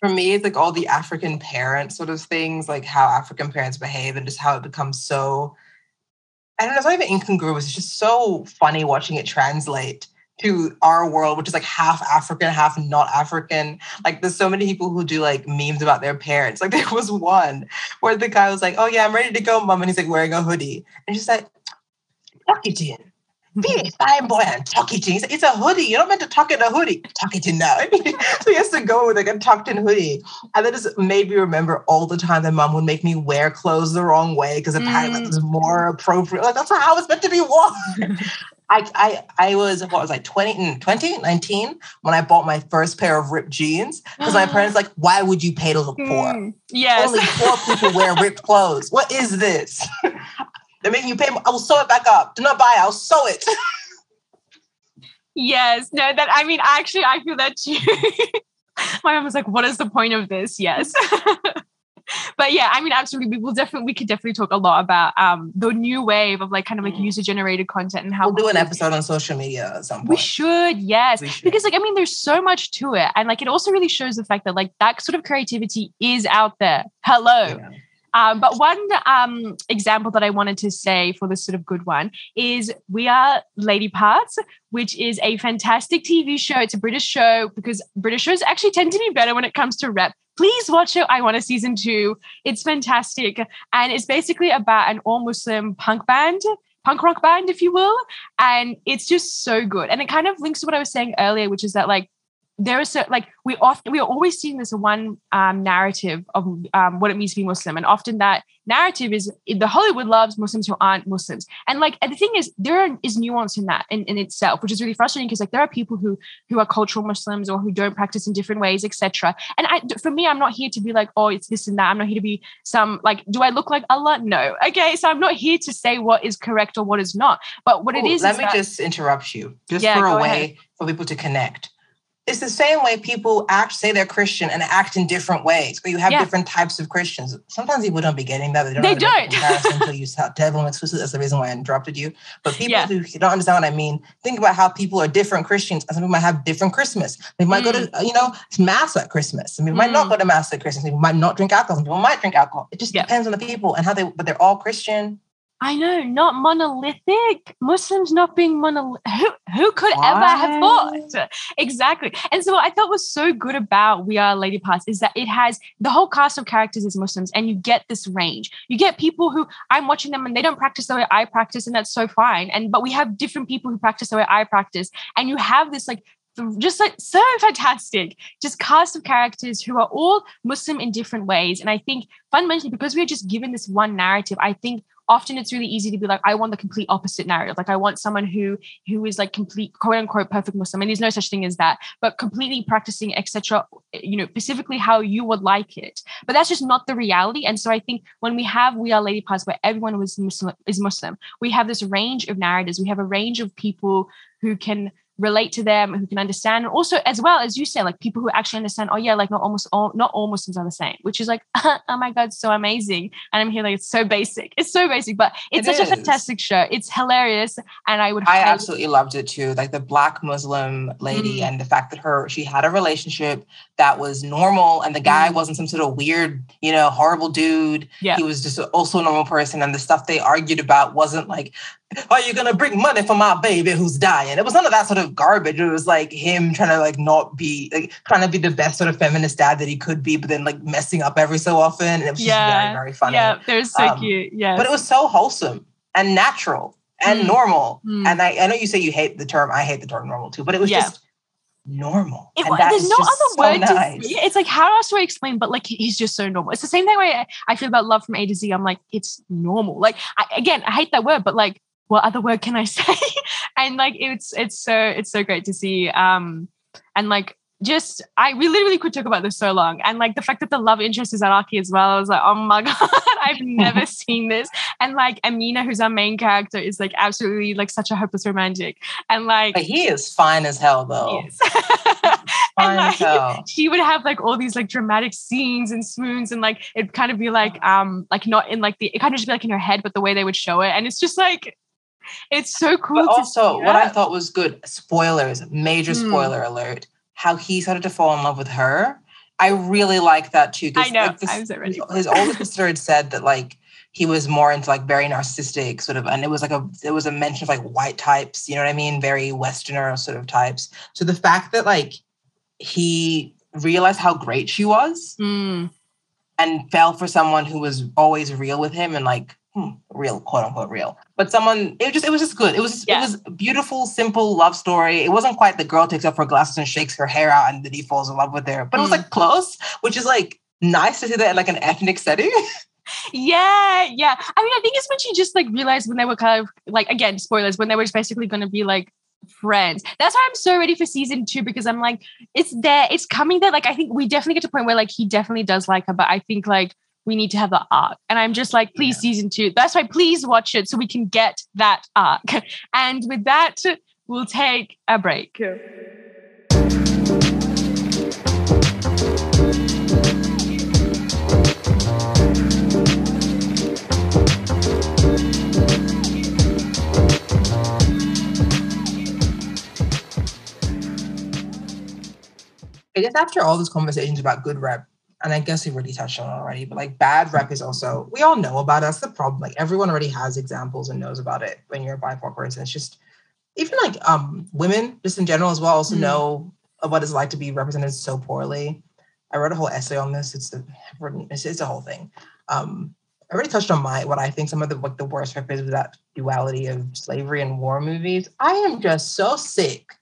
For me, it's like all the African parent sort of things, like how African parents behave and just how it becomes so I don't know, it's not even incongruous. It's just so funny watching it translate to our world, which is like half African, half not African. Like there's so many people who do like memes about their parents. Like there was one where the guy was like, Oh yeah, I'm ready to go, mom. And he's like wearing a hoodie. And she's like, tuck it in. Be a fine boy and tuck it in. He's like, it's a hoodie. You're not meant to tuck in a hoodie. Tuck it in now. so he has to go with like a tucked in hoodie. And that just made me remember all the time that mom would make me wear clothes the wrong way because apparently Mm. it was more appropriate. Like that's how it's meant to be worn. I, I I was what was I 20, mm, 20 19 when I bought my first pair of ripped jeans because my parents like why would you pay to look poor? Mm, yes. Only poor people wear ripped clothes. What is this? They're making you pay. I will sew it back up. Do not buy. it. I'll sew it. Yes, no, that I mean, actually, I feel that too. My mom was like, "What is the point of this?" Yes, but yeah, I mean, absolutely, we will definitely, we could definitely talk a lot about um the new wave of like kind of like Mhm. user generated content and how We'll do an episode on social media at some point. We should, yes, We should. because like I mean, there's so much to it, and like it also really shows the fact that like that sort of creativity is out there. Hello, Yeah. um, but one um, example that I wanted to say for this sort of good one is We Are Lady Parts, which is a fantastic TV show. It's a British show because British shows actually tend to be better when it comes to rep. Please watch it. I want a season two. It's fantastic. And it's basically about an all Muslim punk band. Punk rock band, if you will. And it's just so good. And it kind of links to what I was saying earlier, which is that, like, there is so like we often we are always seeing this one um, narrative of um, what it means to be Muslim, and often that narrative is the Hollywood loves Muslims who aren't Muslims, and like and the thing is there is nuance in that in, in itself, which is really frustrating because like there are people who who are cultural Muslims or who don't practice in different ways, etc. And I, for me, I'm not here to be like, oh, it's this and that. I'm not here to be some like, do I look like Allah? No. Okay, so I'm not here to say what is correct or what is not. But what it Ooh, is, Let is me that- just interrupt you, just Yeah, for a way ahead. for people to connect. It's the same way people act, say they're Christian, and act in different ways. But you have Yeah. different types of Christians. Sometimes people don't be getting that. They don't. They don't. Until you start devil explicit. That's the reason why I interrupted you. But people Yeah. who don't understand what I mean, think about how people are different Christians. And some people might have different Christmas. They might go to, uh, you know, mass at Christmas. Some people might not Mm. go to mass at Christmas. Some people might not drink alcohol. Some people might drink alcohol. It just Yeah. depends on the people and how they. But they're all Christian. I know, not monolithic. Muslims not being monolithic. Who, who could what? ever have thought? Exactly. And so what I thought was so good about We Are Lady Parts is that it has the whole cast of characters is Muslims, and you get this range. You get people who I'm watching them and they don't practice the way I practice, and that's so fine. And but we have different people who practice the way I practice, and you have this like just like so fantastic just cast of characters who are all muslim in different ways and i think fundamentally because we're just given this one narrative i think often it's really easy to be like i want the complete opposite narrative. Like i want someone who who is like complete quote unquote perfect muslim. And there's no such thing as that but completely practicing etc you know specifically how you would like it. But that's just not the reality. And so i think when we have we are lady parts where everyone was muslim is muslim we have this range of narratives. We have a range of people who can relate to them, who can understand, and also as well as you say, like people who actually understand. Oh yeah, like not almost all, not all Muslims are the same, which is like, oh my god, so amazing. And I'm here like it's so basic. It's so basic, but it's it such is. a fantastic show. It's hilarious, and I would. I absolutely loved it too. Like the black Muslim lady, mm. and the fact that her she had a relationship that was normal, and the guy mm. wasn't some sort of weird, you know, horrible dude. Yeah, he was just also a normal person, and the stuff they argued about wasn't like are you gonna bring money for my baby who's dying? It was none of that sort of garbage. It was like him trying to like not be like trying to be the best sort of feminist dad that he could be, but then like messing up every so often. And it was yeah, just very, very funny. Yeah, they're so um, cute. Yeah. But it was so wholesome and natural and mm. normal. Mm. And I, I know you say you hate the term, I hate the term normal too, but it was yeah. just normal. It, there's no other so word. Nice. To, it's like how else do I explain? But like he's just so normal. It's the same thing way I, I feel about love from A to Z. I'm like it's normal. Like I, again, I hate that word, but like what other word can I say? and like it's it's so it's so great to see. Um and like just I we literally could talk about this so long. And like the fact that the love interest is Iraqi as well, I was like, oh my god, I've never seen this. And like Amina, who's our main character, is like absolutely like such a hopeless romantic. And like but he is fine as hell though. and like she would have like all these like dramatic scenes and swoons and like it'd kind of be like um like not in like the it kind of just be like in her head, but the way they would show it. And it's just like it's so cool. Also, what I thought was good spoilers, major mm. spoiler alert, how he started to fall in love with her. I really like that too. I know. Like this, I'm so ready. His, his older sister had said that like he was more into like very narcissistic sort of, and it was like a it was a mention of like white types, you know what I mean? Very Westerner sort of types. So the fact that like he realized how great she was mm. and fell for someone who was always real with him and like hmm, real, quote unquote real. But someone, it just, it was just good. It was, yeah. it was beautiful, simple love story. It wasn't quite the girl takes off her glasses and shakes her hair out and then he falls in love with her. But mm. it was like mm. close, which is like nice to see that in like an ethnic setting. yeah, yeah. I mean, I think it's when she just like realized when they were kind of like again, spoilers, when they were basically going to be like friends. That's why I'm so ready for season two because I'm like, it's there, it's coming there. Like, I think we definitely get to a point where like he definitely does like her, but I think like we need to have the arc. And I'm just like, please, yeah. season two. That's why please watch it so we can get that arc. And with that, we'll take a break. I guess after all those conversations about good rep, and I guess we already touched on it already, but like bad rep is also, we all know about it. That's the problem. Like everyone already has examples and knows about it when you're a BIPOC person. It's just, even like um women, just in general as well, also mm. know what it's like to be represented so poorly. I wrote a whole essay on this. It's the it's, it's a whole thing. Um, I already touched on my what I think some of the like the worst rep is with that duality of slavery and war movies. I am just so sick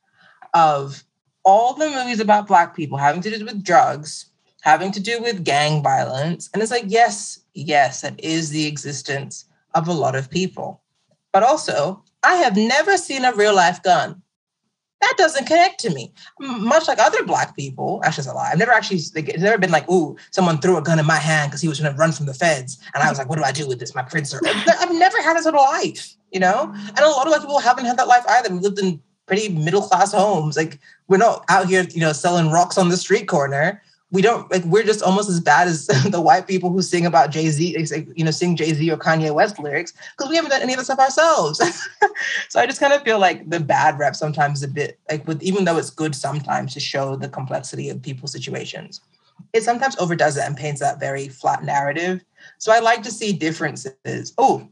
of all the movies about black people having to do with drugs having to do with gang violence. And it's like, yes, yes, that is the existence of a lot of people. But also, I have never seen a real life gun. That doesn't connect to me. Much like other Black people, actually, it's a lie. I've never actually, like, it's never been like, ooh, someone threw a gun in my hand because he was going to run from the feds. And I was like, what do I do with this? My prints are. I've never had a sort life, you know? And a lot of Black people haven't had that life either. We lived in pretty middle class homes. Like, we're not out here, you know, selling rocks on the street corner we don't like we're just almost as bad as the white people who sing about Jay Z, you know, sing Jay Z or Kanye West lyrics because we haven't done any of the stuff ourselves. so I just kind of feel like the bad rep sometimes a bit like with even though it's good sometimes to show the complexity of people's situations, it sometimes overdoes it and paints that very flat narrative. So I like to see differences. Oh,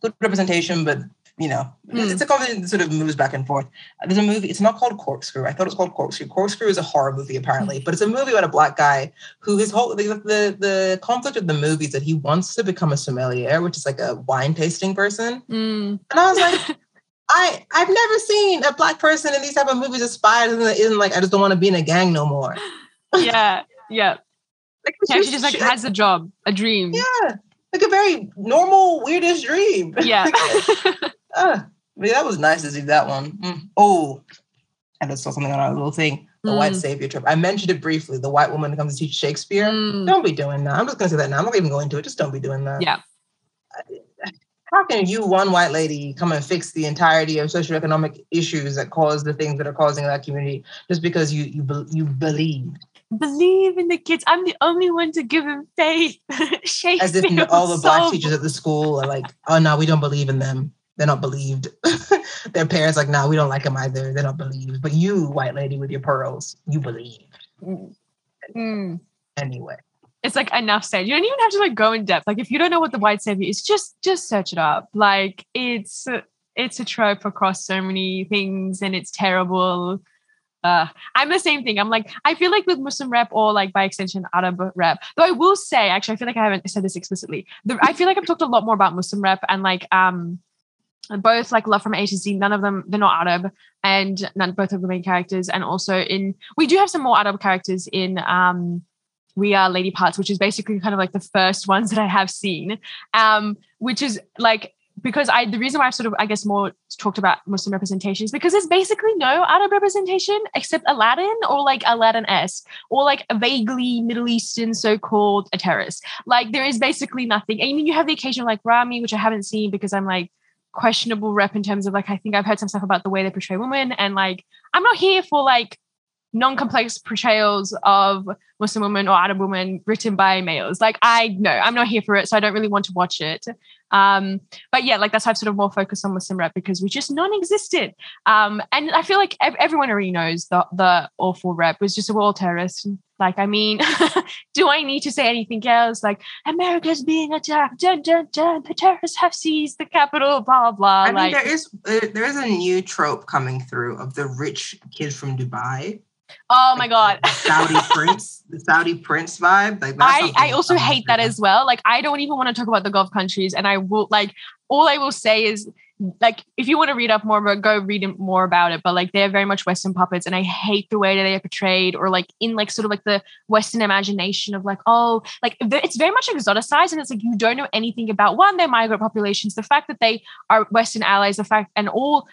good representation, but you know, Mm. it's a conversation that sort of moves back and forth. There's a movie, it's not called Corkscrew. I thought it was called Corkscrew. Corkscrew is a horror movie, apparently, but it's a movie about a black guy who his whole the, the the conflict of the movie is that he wants to become a sommelier, which is like a wine tasting person. Mm. And I was like, I I've never seen a black person in these type of movies aspire to isn't, isn't like I just don't want to be in a gang no more. Yeah, yeah. Like Yeah, she just like she- has a job, a dream. yeah, like a very normal, weirdest dream. Yeah. Ah, that was nice to see that one. Mm. Oh, I just saw something on our little thing. The white Mm. savior trip. I mentioned it briefly. The white woman that comes to teach Shakespeare. Mm. Don't be doing that. I'm just gonna say that now. I'm not even going to it. Just don't be doing that. Yeah. How can you, one white lady, come and fix the entirety of socioeconomic issues that cause the things that are causing that community just because you you be, you believe? Believe in the kids. I'm the only one to give them faith. Shakespeare As if all the black so- teachers at the school are like, oh no, we don't believe in them. They're not believed. Their parents like, no, we don't like them either. They're not believed. But you, white lady with your pearls, you believe Mm. anyway. It's like enough said. You don't even have to like go in depth. Like if you don't know what the white savior is, just just search it up. Like it's it's a trope across so many things, and it's terrible. Uh, I'm the same thing. I'm like, I feel like with Muslim rap or like by extension Arab rap, though I will say, actually, I feel like I haven't said this explicitly. The, I feel like I've talked a lot more about Muslim rap and like um both like Love from A to Z, none of them, they're not Arab and none both of the main characters. And also in we do have some more Arab characters in um we are lady parts which is basically kind of like the first ones that i have seen um which is like because i the reason why i've sort of i guess more talked about muslim representation is because there's basically no arab representation except aladdin or like aladdin-esque or like a vaguely middle eastern so-called a terrorist like there is basically nothing i mean you have the occasional like Ramy which i haven't seen because i'm like questionable rep in terms of like i think i've heard some stuff about the way they portray women and like i'm not here for like non-complex portrayals of Muslim women or Arab women written by males. Like I know I'm not here for it, so I don't really want to watch it. Um, but yeah, like that's why I've sort of more focused on Muslim rep because we just non-existent. Um, and I feel like ev- everyone already knows the the awful rep was just a war terrorist. Like, I mean, do I need to say anything else? Like, America's being attacked. Dun, dun, dun. The terrorists have seized the capital. Blah blah. I mean, there is uh, there is a new trope coming through of the rich kid from Dubai. Oh my god. Saudi prince, the Saudi prince vibe. Like I, I also hate that as well. Like I don't even want to talk about the Gulf countries, and I will like all I will say is like if you want to read up more about go read more about it. But like they're very much Western puppets, and I hate the way that they are portrayed, or like in like sort of like the Western imagination of like oh like it's very much exoticized, and it's like you don't know anything about one their migrant populations, the fact that they are Western allies, the fact and all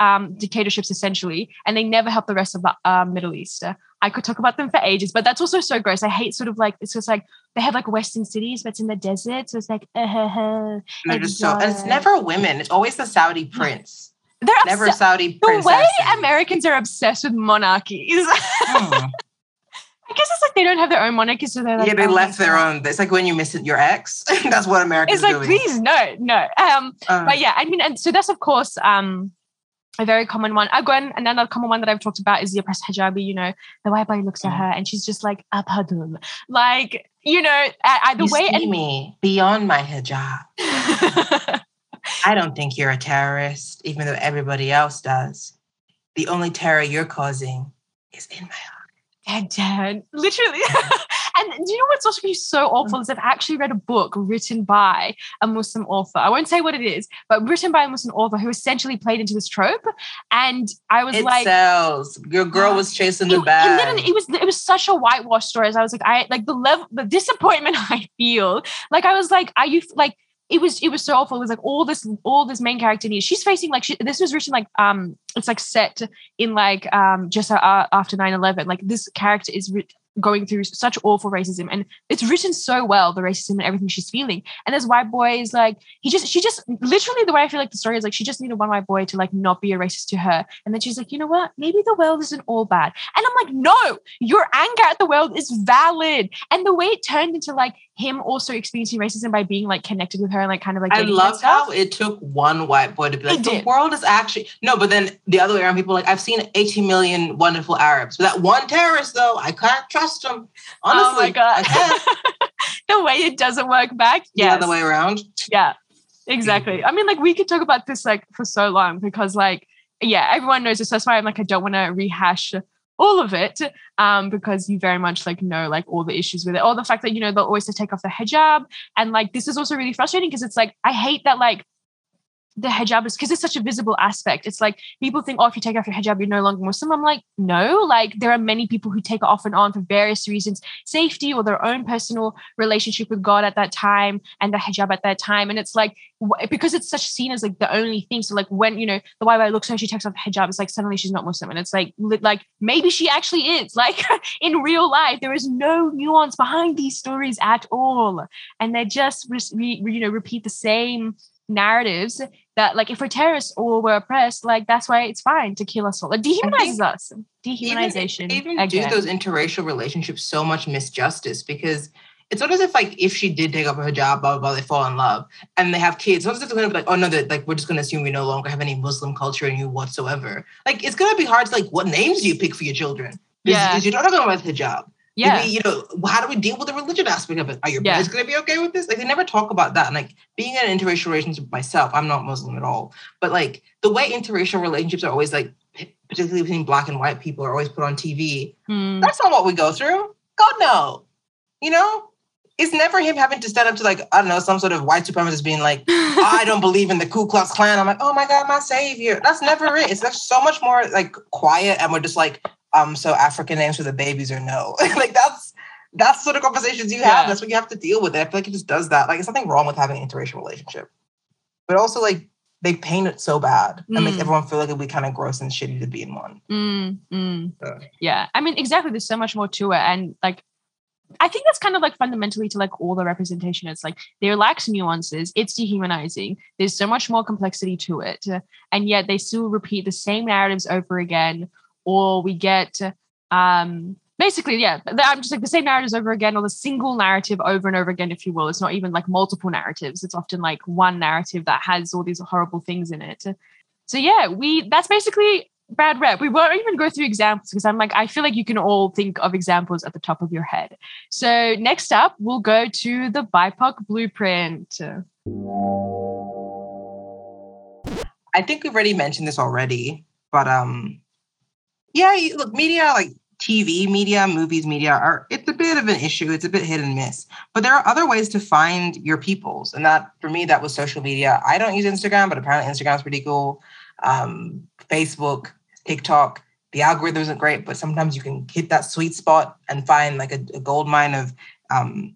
um, dictatorships essentially, and they never help the rest of the uh, Middle East. I could talk about them for ages, but that's also so gross. I hate sort of like it's just like they have like Western cities, but it's in the desert, so it's like uh, uh, uh. And just so, and it's never women. It's always the Saudi prince. they're Never obsessed. Saudi The way. Americans are obsessed with monarchies. Hmm. I guess it's like they don't have their own monarchy, so they're like yeah, they oh left their own. It's like when you miss your ex. that's what Americans It's like doing. please no, no. Um, Uh, but yeah, I mean, and so that's of course um a very common one. Again, and another common one that I've talked about is the oppressed hijabi. You know, the white boy looks at Mm. her and she's just like abhadul, like you know, I, I, the you way see me beyond my hijab. I don't think you're a terrorist, even though everybody else does. The only terror you're causing is in my heart. and Dad, literally. and do you know what's also so awful is I've actually read a book written by a Muslim author. I won't say what it is, but written by a Muslim author who essentially played into this trope. And I was It like, sells. Your girl was chasing it, the it bag. literally it was it was such a whitewash story. As I was like, I like the level the disappointment I feel. Like I was like, are you like it was it was so awful. It was like all this all this main character needs. She's facing like she, this was written like um it's like set in like um just uh, after 9-11. Like this character is writ- going through such awful racism and it's written so well the racism and everything she's feeling. And this white boy is like he just she just literally the way i feel like the story is like she just needed one white boy to like not be a racist to her. And then she's like you know what? Maybe the world isn't all bad. And i'm like no your anger at the world is valid. And the way it turned into like him also experiencing racism by being like connected with her and like kind of like I love how it took one white boy to be like, It the did. world is actually no, but then the other way around, people like, I've seen 18 million wonderful Arabs. But that one terrorist, though, I can't trust him. Honestly, oh my god the way it doesn't work back The yeah other way around. yeah exactly. Mm-hmm. I mean, like we could talk about this like for so long because like yeah, everyone knows this. That's why I'm like I don't want to rehash all of it um, because you very much like know like all the issues with it. Or the fact that you know they'll always take off the hijab. And like this is also really frustrating because it's like i hate that like the hijab is because it's such a visible aspect. It's like people think, oh, if you take off your hijab, you're no longer Muslim. I'm like, no, like there are many people who take it off and on for various reasons, safety or their own personal relationship with God at that time and the hijab at that time. And it's like, because it's such seen as like the only thing. So like when, you know, the YY looks and she takes off the hijab, it's like suddenly she's not Muslim. And it's like, like maybe she actually is. Like in real life, there is no nuance behind these stories at all. And they just, re- you know, repeat the same narratives that like if we're terrorists or we're oppressed, like that's why it's fine to kill us all. It dehumanizes us. Dehumanization. Even, even do those interracial relationships so much misjustice because it's not as if like if she did take up her job, blah blah blah, they fall in love and they have kids. It's not as if they're gonna be like, oh no, that like we're just gonna assume we no longer have any Muslim culture in you whatsoever. Like it's gonna be hard to like what names do you pick for your children? Yeah, because you're not gonna with hijab. Yeah. We, you know, how do we deal with the religion aspect of it? Are your yeah. parents going to be okay with this? Like, they never talk about that. And like, being in an interracial relationship myself, I'm not Muslim at all. But like, the way interracial relationships are always like, particularly between black and white people, are always put on TV. Hmm. That's not what we go through. God, no. You know? It's never him having to stand up to like, I don't know, some sort of white supremacist being like, I don't believe in the Ku Klux Klan. I'm like, oh my God, my savior. That's never it. It's just so much more like quiet. And we're just like, um, so African names for the babies or no. like that's that's sort of conversations you have. Yeah. That's what you have to deal with. It. I feel like it just does that. Like, there's nothing wrong with having an interracial relationship, but also like they paint it so bad and mm. make everyone feel like it'd be kind of gross and shitty to be in one. Mm, mm. So. Yeah, I mean, exactly. There's so much more to it, and like, I think that's kind of like fundamentally to like all the representation. It's like there lacks nuances. It's dehumanizing. There's so much more complexity to it, and yet they still repeat the same narratives over again. Or we get um basically, yeah, I'm just like the same narratives over again, or the single narrative over and over again, if you will. It's not even like multiple narratives. It's often like one narrative that has all these horrible things in it. So yeah, we that's basically bad rep. We won't even go through examples because I'm like, I feel like you can all think of examples at the top of your head. So next up, we'll go to the BIPOC blueprint. I think we've already mentioned this already, but um, yeah, look, media like TV media, movies media are it's a bit of an issue. It's a bit hit and miss. But there are other ways to find your peoples. And that for me, that was social media. I don't use Instagram, but apparently Instagram's pretty cool. Um, Facebook, TikTok, the algorithm isn't great, but sometimes you can hit that sweet spot and find like a, a gold mine of um,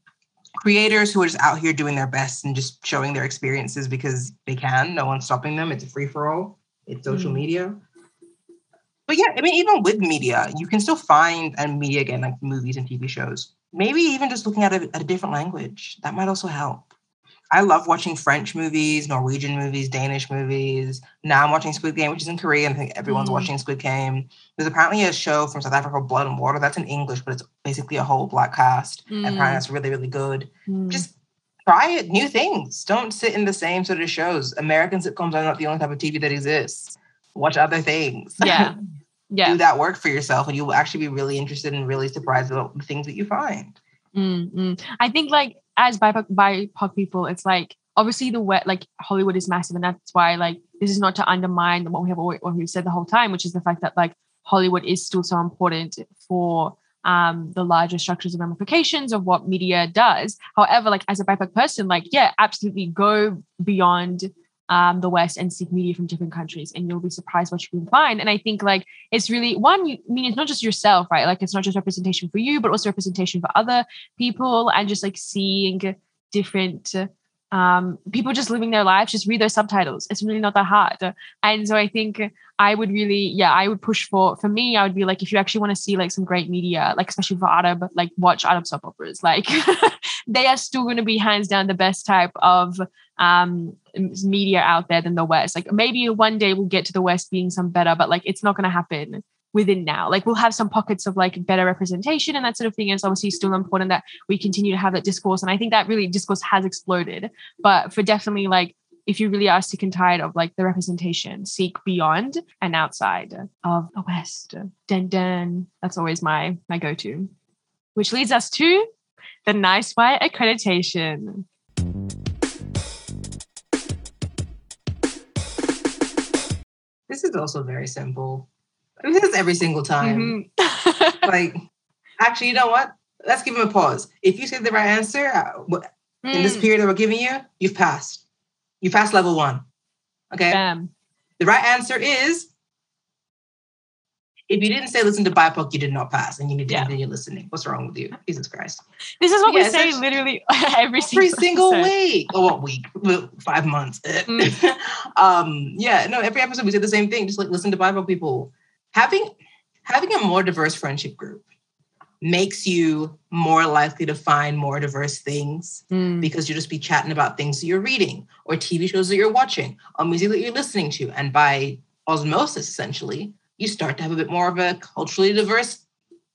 creators who are just out here doing their best and just showing their experiences because they can. No one's stopping them. It's a free for all. It's social mm. media but yeah, I mean, even with media, you can still find and media again, like movies and TV shows. Maybe even just looking at a, at a different language that might also help. I love watching French movies, Norwegian movies, Danish movies. Now I'm watching Squid Game, which is in Korean. I think everyone's mm. watching Squid Game. There's apparently a show from South Africa Blood and Water. That's in English, but it's basically a whole black cast. Mm. And apparently that's really, really good. Mm. Just try it, new things. Don't sit in the same sort of shows. American sitcoms are not the only type of TV that exists watch other things. Yeah. Yeah. Do that work for yourself and you will actually be really interested and really surprised about the things that you find. Mm-hmm. I think like as BIPOC, BIPOC people, it's like obviously the wet like Hollywood is massive and that's why like this is not to undermine what we have always, what we've said the whole time, which is the fact that like Hollywood is still so important for um, the larger structures and ramifications of what media does. However, like as a BIPOC person, like yeah, absolutely go beyond um, the West and seek media from different countries, and you'll be surprised what you can find. And I think like it's really one. You, I mean, it's not just yourself, right? Like it's not just representation for you, but also representation for other people, and just like seeing different um, people just living their lives. Just read their subtitles. It's really not that hard. And so I think I would really, yeah, I would push for. For me, I would be like, if you actually want to see like some great media, like especially for Arab, like watch Arab soap operas. Like they are still going to be hands down the best type of um, media out there than the West. Like maybe one day we'll get to the West being some better, but like it's not going to happen within now. Like we'll have some pockets of like better representation and that sort of thing. And it's obviously still important that we continue to have that discourse. And I think that really discourse has exploded. But for definitely like if you really are sick and tired of like the representation, seek beyond and outside of the West. Den den. That's always my my go-to. Which leads us to the Nice White accreditation. This is also very simple. I mean, this is every single time. Mhm. Like, actually, you know what? Let's give him a pause. If you say the right answer uh, in this Mm, period that we're giving you, you've passed. You passed level one. Okay. bam. The right answer is if you didn't say listen to BIPOC, you did not pass, and you need to Yeah. continue listening. What's wrong with you? Jesus Christ. This is what Yeah, we say literally every single, Every single episode. week. Oh, what week? Five months. Mm. um, yeah, no, every episode we say the same thing. Just like listen to BIPOC people. Having having a more diverse friendship group makes you more likely to find more diverse things Mm. because you'll just be chatting about things that you're reading or TV shows that you're watching or music that you're listening to. And by osmosis, essentially, you start to have a bit more of a culturally diverse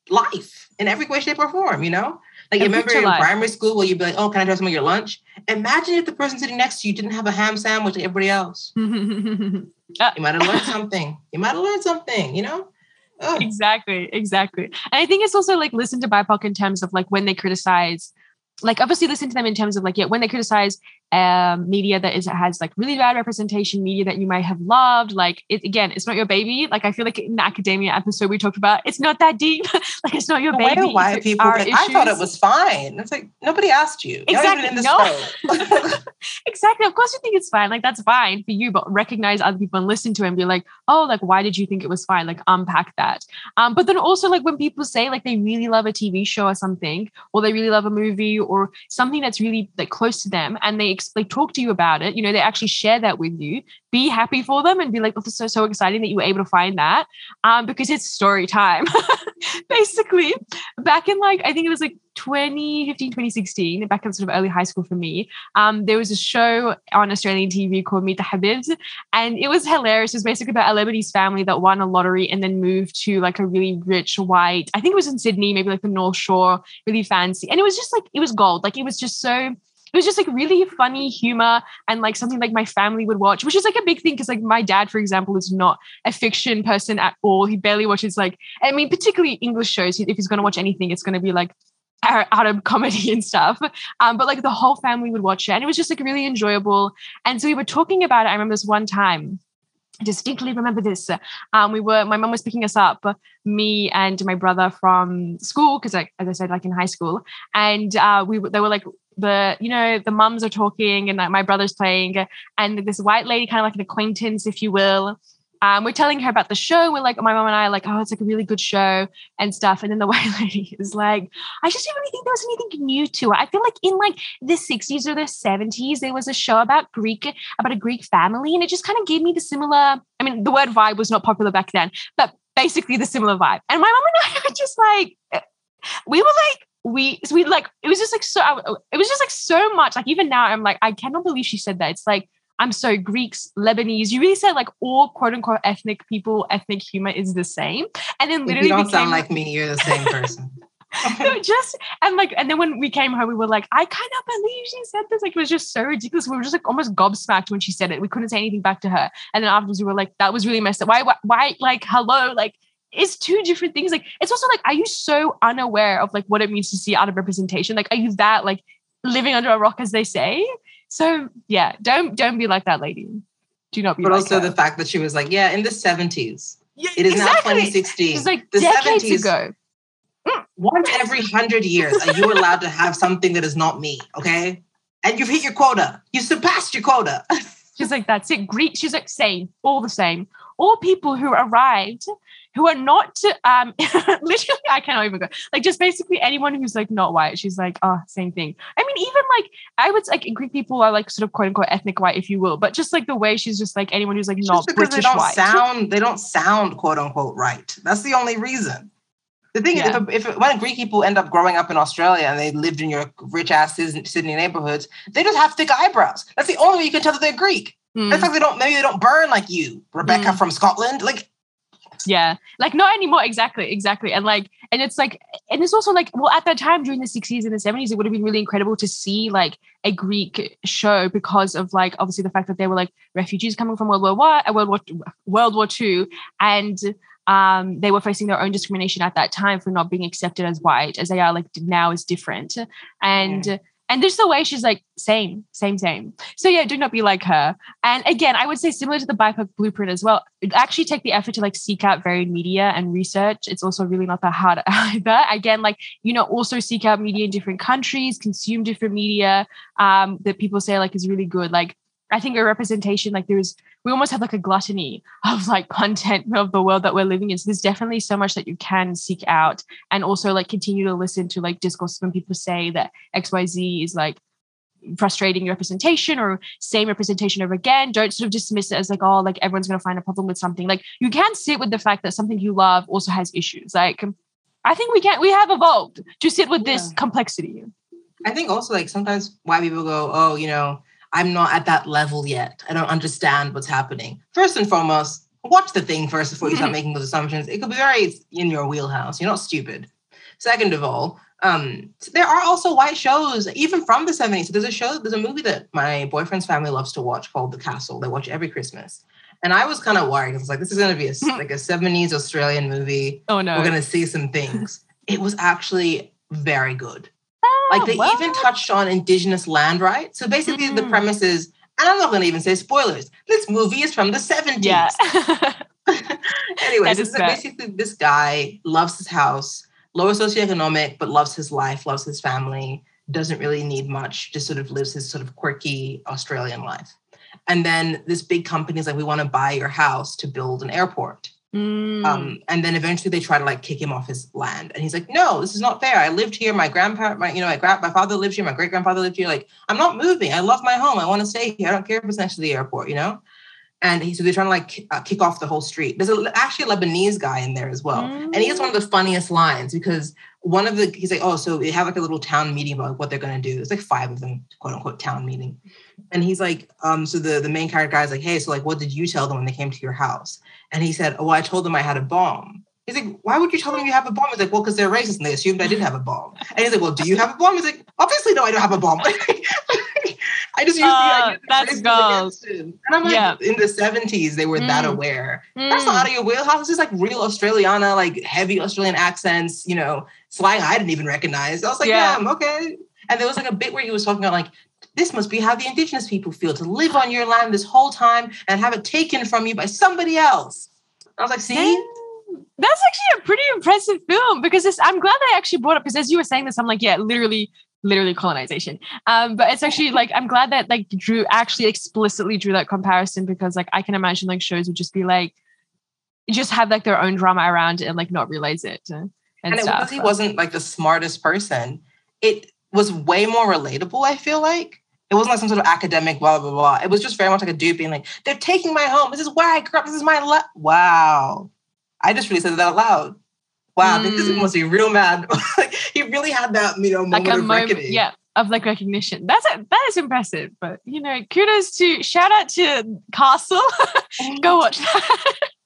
life in every way, shape, or form, you know? Like you remember in life. primary school where you'd be like, oh, can I have some of your lunch? Imagine if the person sitting next to you didn't have a ham sandwich like everybody else. Uh, you might have learned something. You might have learned something, you know? Ugh. exactly exactly and i think it's also like listen to bipoc in terms of like when they criticize like obviously listen to them in terms of like yeah when they criticize um media that is has like really bad representation media that you might have loved like it again it's not your baby like i feel like in the academia episode we talked about it's not that deep like it's not your Why baby white people I thought it was fine. It's like nobody asked you. You're not even in Exactly. No. exactly. Of course, you think it's fine. Like that's fine for you, but recognize other people and listen to it and be like, oh, like why did you think it was fine? Like unpack that. Um, but then also like when people say like they really love a TV show or something, or they really love a movie or something that's really like close to them, and they like talk to you about it. You know, they actually share that with you. Be happy for them and be like, oh, this is so so exciting that you were able to find that. Um, because it's story time. Basically, back in like I think it was like 2015, 2016, back in sort of early high school for me um, there was a show on Australian TV called Meet the Habibs, and it was hilarious. It was basically about a Lebanese family that won a lottery and then moved to like a really rich white, I think it was in Sydney, maybe like the North Shore, really fancy. And it was just like, it was gold. Like it was just so. It was just like really funny humor and like something like my family would watch, which is like a big thing because like my dad, for example, is not a fiction person at all. He barely watches like, I mean, particularly English shows. If he's going to watch anything, it's going to be like out of comedy and stuff. Um, but like the whole family would watch it, and it was just like really enjoyable. And so we were talking about it. I remember this one time. Distinctly remember this. Um, we were my mum was picking us up, me and my brother from school because, as I said, like in high school, and uh, we they were like the you know the mums are talking and like my brother's playing, and this white lady, kind of like an acquaintance, if you will. Um, we're telling her about the show. We're like, my mom and I are like, oh, it's like a really good show and stuff. And then the white lady is like, I just didn't really think there was anything new to it. I feel like in like the 60s or the 70s, there was a show about Greek, about a Greek family, and it just kind of gave me the similar. I mean, the word vibe was not popular back then, but basically the similar vibe. And my mom and I were just like, we were like, we we like it was just like so it was just like so much like even now i'm like i cannot believe she said that it's like i'm sorry, greeks lebanese you really said like all quote unquote ethnic people ethnic humor is the same. And then literally you don't became, sound like me, you're the same person. no, just and like and then when we came home we were like i cannot believe she said this. Like it was just so ridiculous. We were just like almost gobsmacked when she said it. We couldn't say anything back to her. And then afterwards we were like that was really messed up. Why why, why like hello? Like it's two different things. Like it's also like are you so unaware of like what it means to see out of representation? Like are you that like living under a rock as they say so yeah don't don't be like that lady do not be but like also her. the fact that she was like, yeah, in the 70s. Yeah, It is now exactly. 2016. She's like the decades 70s, ago mm. Once every hundred years, are you allowed to have something that is not me? Okay. And you've hit your quota. You surpassed your quota. She's like, that's it. Greek. She's like, same, all the same. All people who arrived who are not um literally I cannot even go. Like just basically anyone who's like not white. She's like, oh, same thing. I mean, even like I would like Greek people are like sort of quote unquote ethnic white, if you will, but just like the way she's just like anyone who's like not because British they don't white. sound, they don't sound quote unquote right. That's the only reason. The thing Yeah. is, if, if when Greek people end up growing up in Australia and they lived in your rich ass Sydney Sydney neighborhoods, they just have thick eyebrows. That's the only way you can tell that they're Greek. Mm, That's like they don't maybe they don't burn like you, Rebecca Mm. from Scotland. Like yeah. Like not anymore. Exactly. Exactly. And like, and it's like, and it's also like, well, at that time during the 60s and the 70s, it would have been really incredible to see like a Greek show because of like obviously the fact that they were like refugees coming from World War One, uh, World War World War Two, and um, they were facing their own discrimination at that time for not being accepted as white, as they are like now is different, and and just the way she's like same same same. So yeah do not be like her. And again i would say similar to the bipoc blueprint as well actually take the effort to like seek out varied media and research. It's also really not that hard either. Again like you know also seek out media in different countries consume different media um, that people say like is really good. Like I think a representation like there's we almost have like a gluttony of like content of the world that we're living in. So there's definitely so much that you can seek out and also like continue to listen to like discourse when people say that XYZ is like frustrating representation or same representation over again. Don't sort of dismiss it as like, oh, like everyone's gonna find a problem with something. Like you can sit with the fact that something you love also has issues. Like I think we can we have evolved to sit with this complexity. I think also like sometimes why people go, oh, you know, I'm not at that level yet. I don't understand what's happening. First and foremost, watch the thing first before you start making those assumptions. It could be very in your wheelhouse. You're not stupid. Second of all, um, there are also white shows, even from the 70s. There's a show, there's a movie that my boyfriend's family loves to watch called The Castle. They watch every Christmas. And I was kind of worried. I was like, this is going to be a, like a 70s Australian movie. Oh no. We're going to see some things. It was actually very good like they well, even touched on indigenous land rights. So basically, the Mm. premise is, and I'm not going to even say spoilers. This movie is from the 70s. yeah. anyway, so is this- fair. basically, this guy loves his house, lower socioeconomic, but loves his life, loves his family, doesn't really need much, just sort of lives his sort of quirky Australian life. And then this big company is like, we want to buy your house to build an airport. Mm. Um, and then eventually they try to like kick him off his land. And he's like, no, this is not fair. I lived here. My grandparent, my, you know, my, gra- my father lived here. My great grandfather lived here. Like, I'm not moving. I love my home. I want to stay here. I don't care if it's next to the airport, you know? And he, so they're trying to like uh, kick off the whole street. There's a, actually a Lebanese guy in there as well. And he has one of the funniest lines because one of the, he's like, oh, so they have like a little town meeting about what they're going to do. There's like five of them, quote unquote, town meeting. And he's like, um, so the, the main character guy's like, hey, so like, what did you tell them when they came to your house? And he said, oh, I told them I had a bomb. He's like, why would you tell them you have a bomb? He's like, well, because they're racist and they assumed I did have a bomb. And he's like, well, do you have a bomb? He's like, obviously, no, I don't have a bomb. I just used the Oh, idea that that's. And I'm like, Yeah. in the 70s, they were that Mm. aware. That's Mm. not out of your wheelhouse. It's just like real Australiana, like heavy Australian accents, you know, slang I didn't even recognize. I was like, Yeah. yeah, I'm okay. And there was like a bit where he was talking about like, this must be how the indigenous people feel to live on your land this whole time and have it taken from you by somebody else. I was like, see? That's actually a pretty impressive film because I'm glad they actually brought up because as you were saying this, I'm like, yeah, literally, literally colonization. Um, but it's actually like I'm glad that like Drew actually explicitly drew that comparison because like I can imagine like shows would just be like just have like their own drama around it and like not realize it uh, and, And it, stuff. because he wasn't like the smartest person, it was way more relatable, I feel like. It wasn't like some sort of academic blah blah blah. It was just very much like a dude being like, "They're taking my home. This is where I grew up. This is my la-. wow." I just really said that out loud. Wow, this Mm. must be real mad. like he really had that, you know, like moment a of moment, reckoning. yeah, of like recognition. That's a, that is impressive. But you know, kudos to shout out to Castle. Go watch that.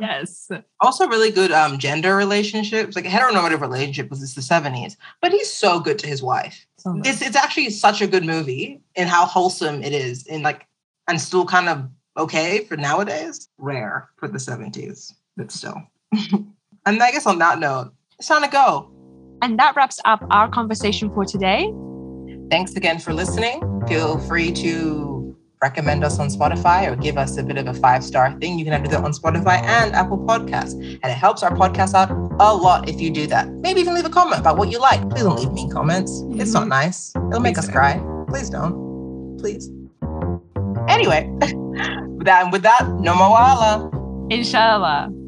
yes. Also, really good um gender relationships, like a heteronormative relationship because it's the seventies. But he's so good to his wife. It's it's actually such a good movie and how wholesome it is, and like and still kind of okay for nowadays. Rare for the seventies, but still. and I guess on that note, it's time to go. And that wraps up our conversation for today. Thanks again for listening. Feel free to recommend us on Spotify or give us a bit of a five star thing. You can do that on Spotify and Apple Podcasts. And it helps our podcast out a lot if you do that. Maybe even leave a comment about what you like. Please don't leave mean comments. It's not mm-hmm. nice. It'll make Please us don't. cry. Please don't. Please. Anyway, with that, with that, no more wala. Inshallah.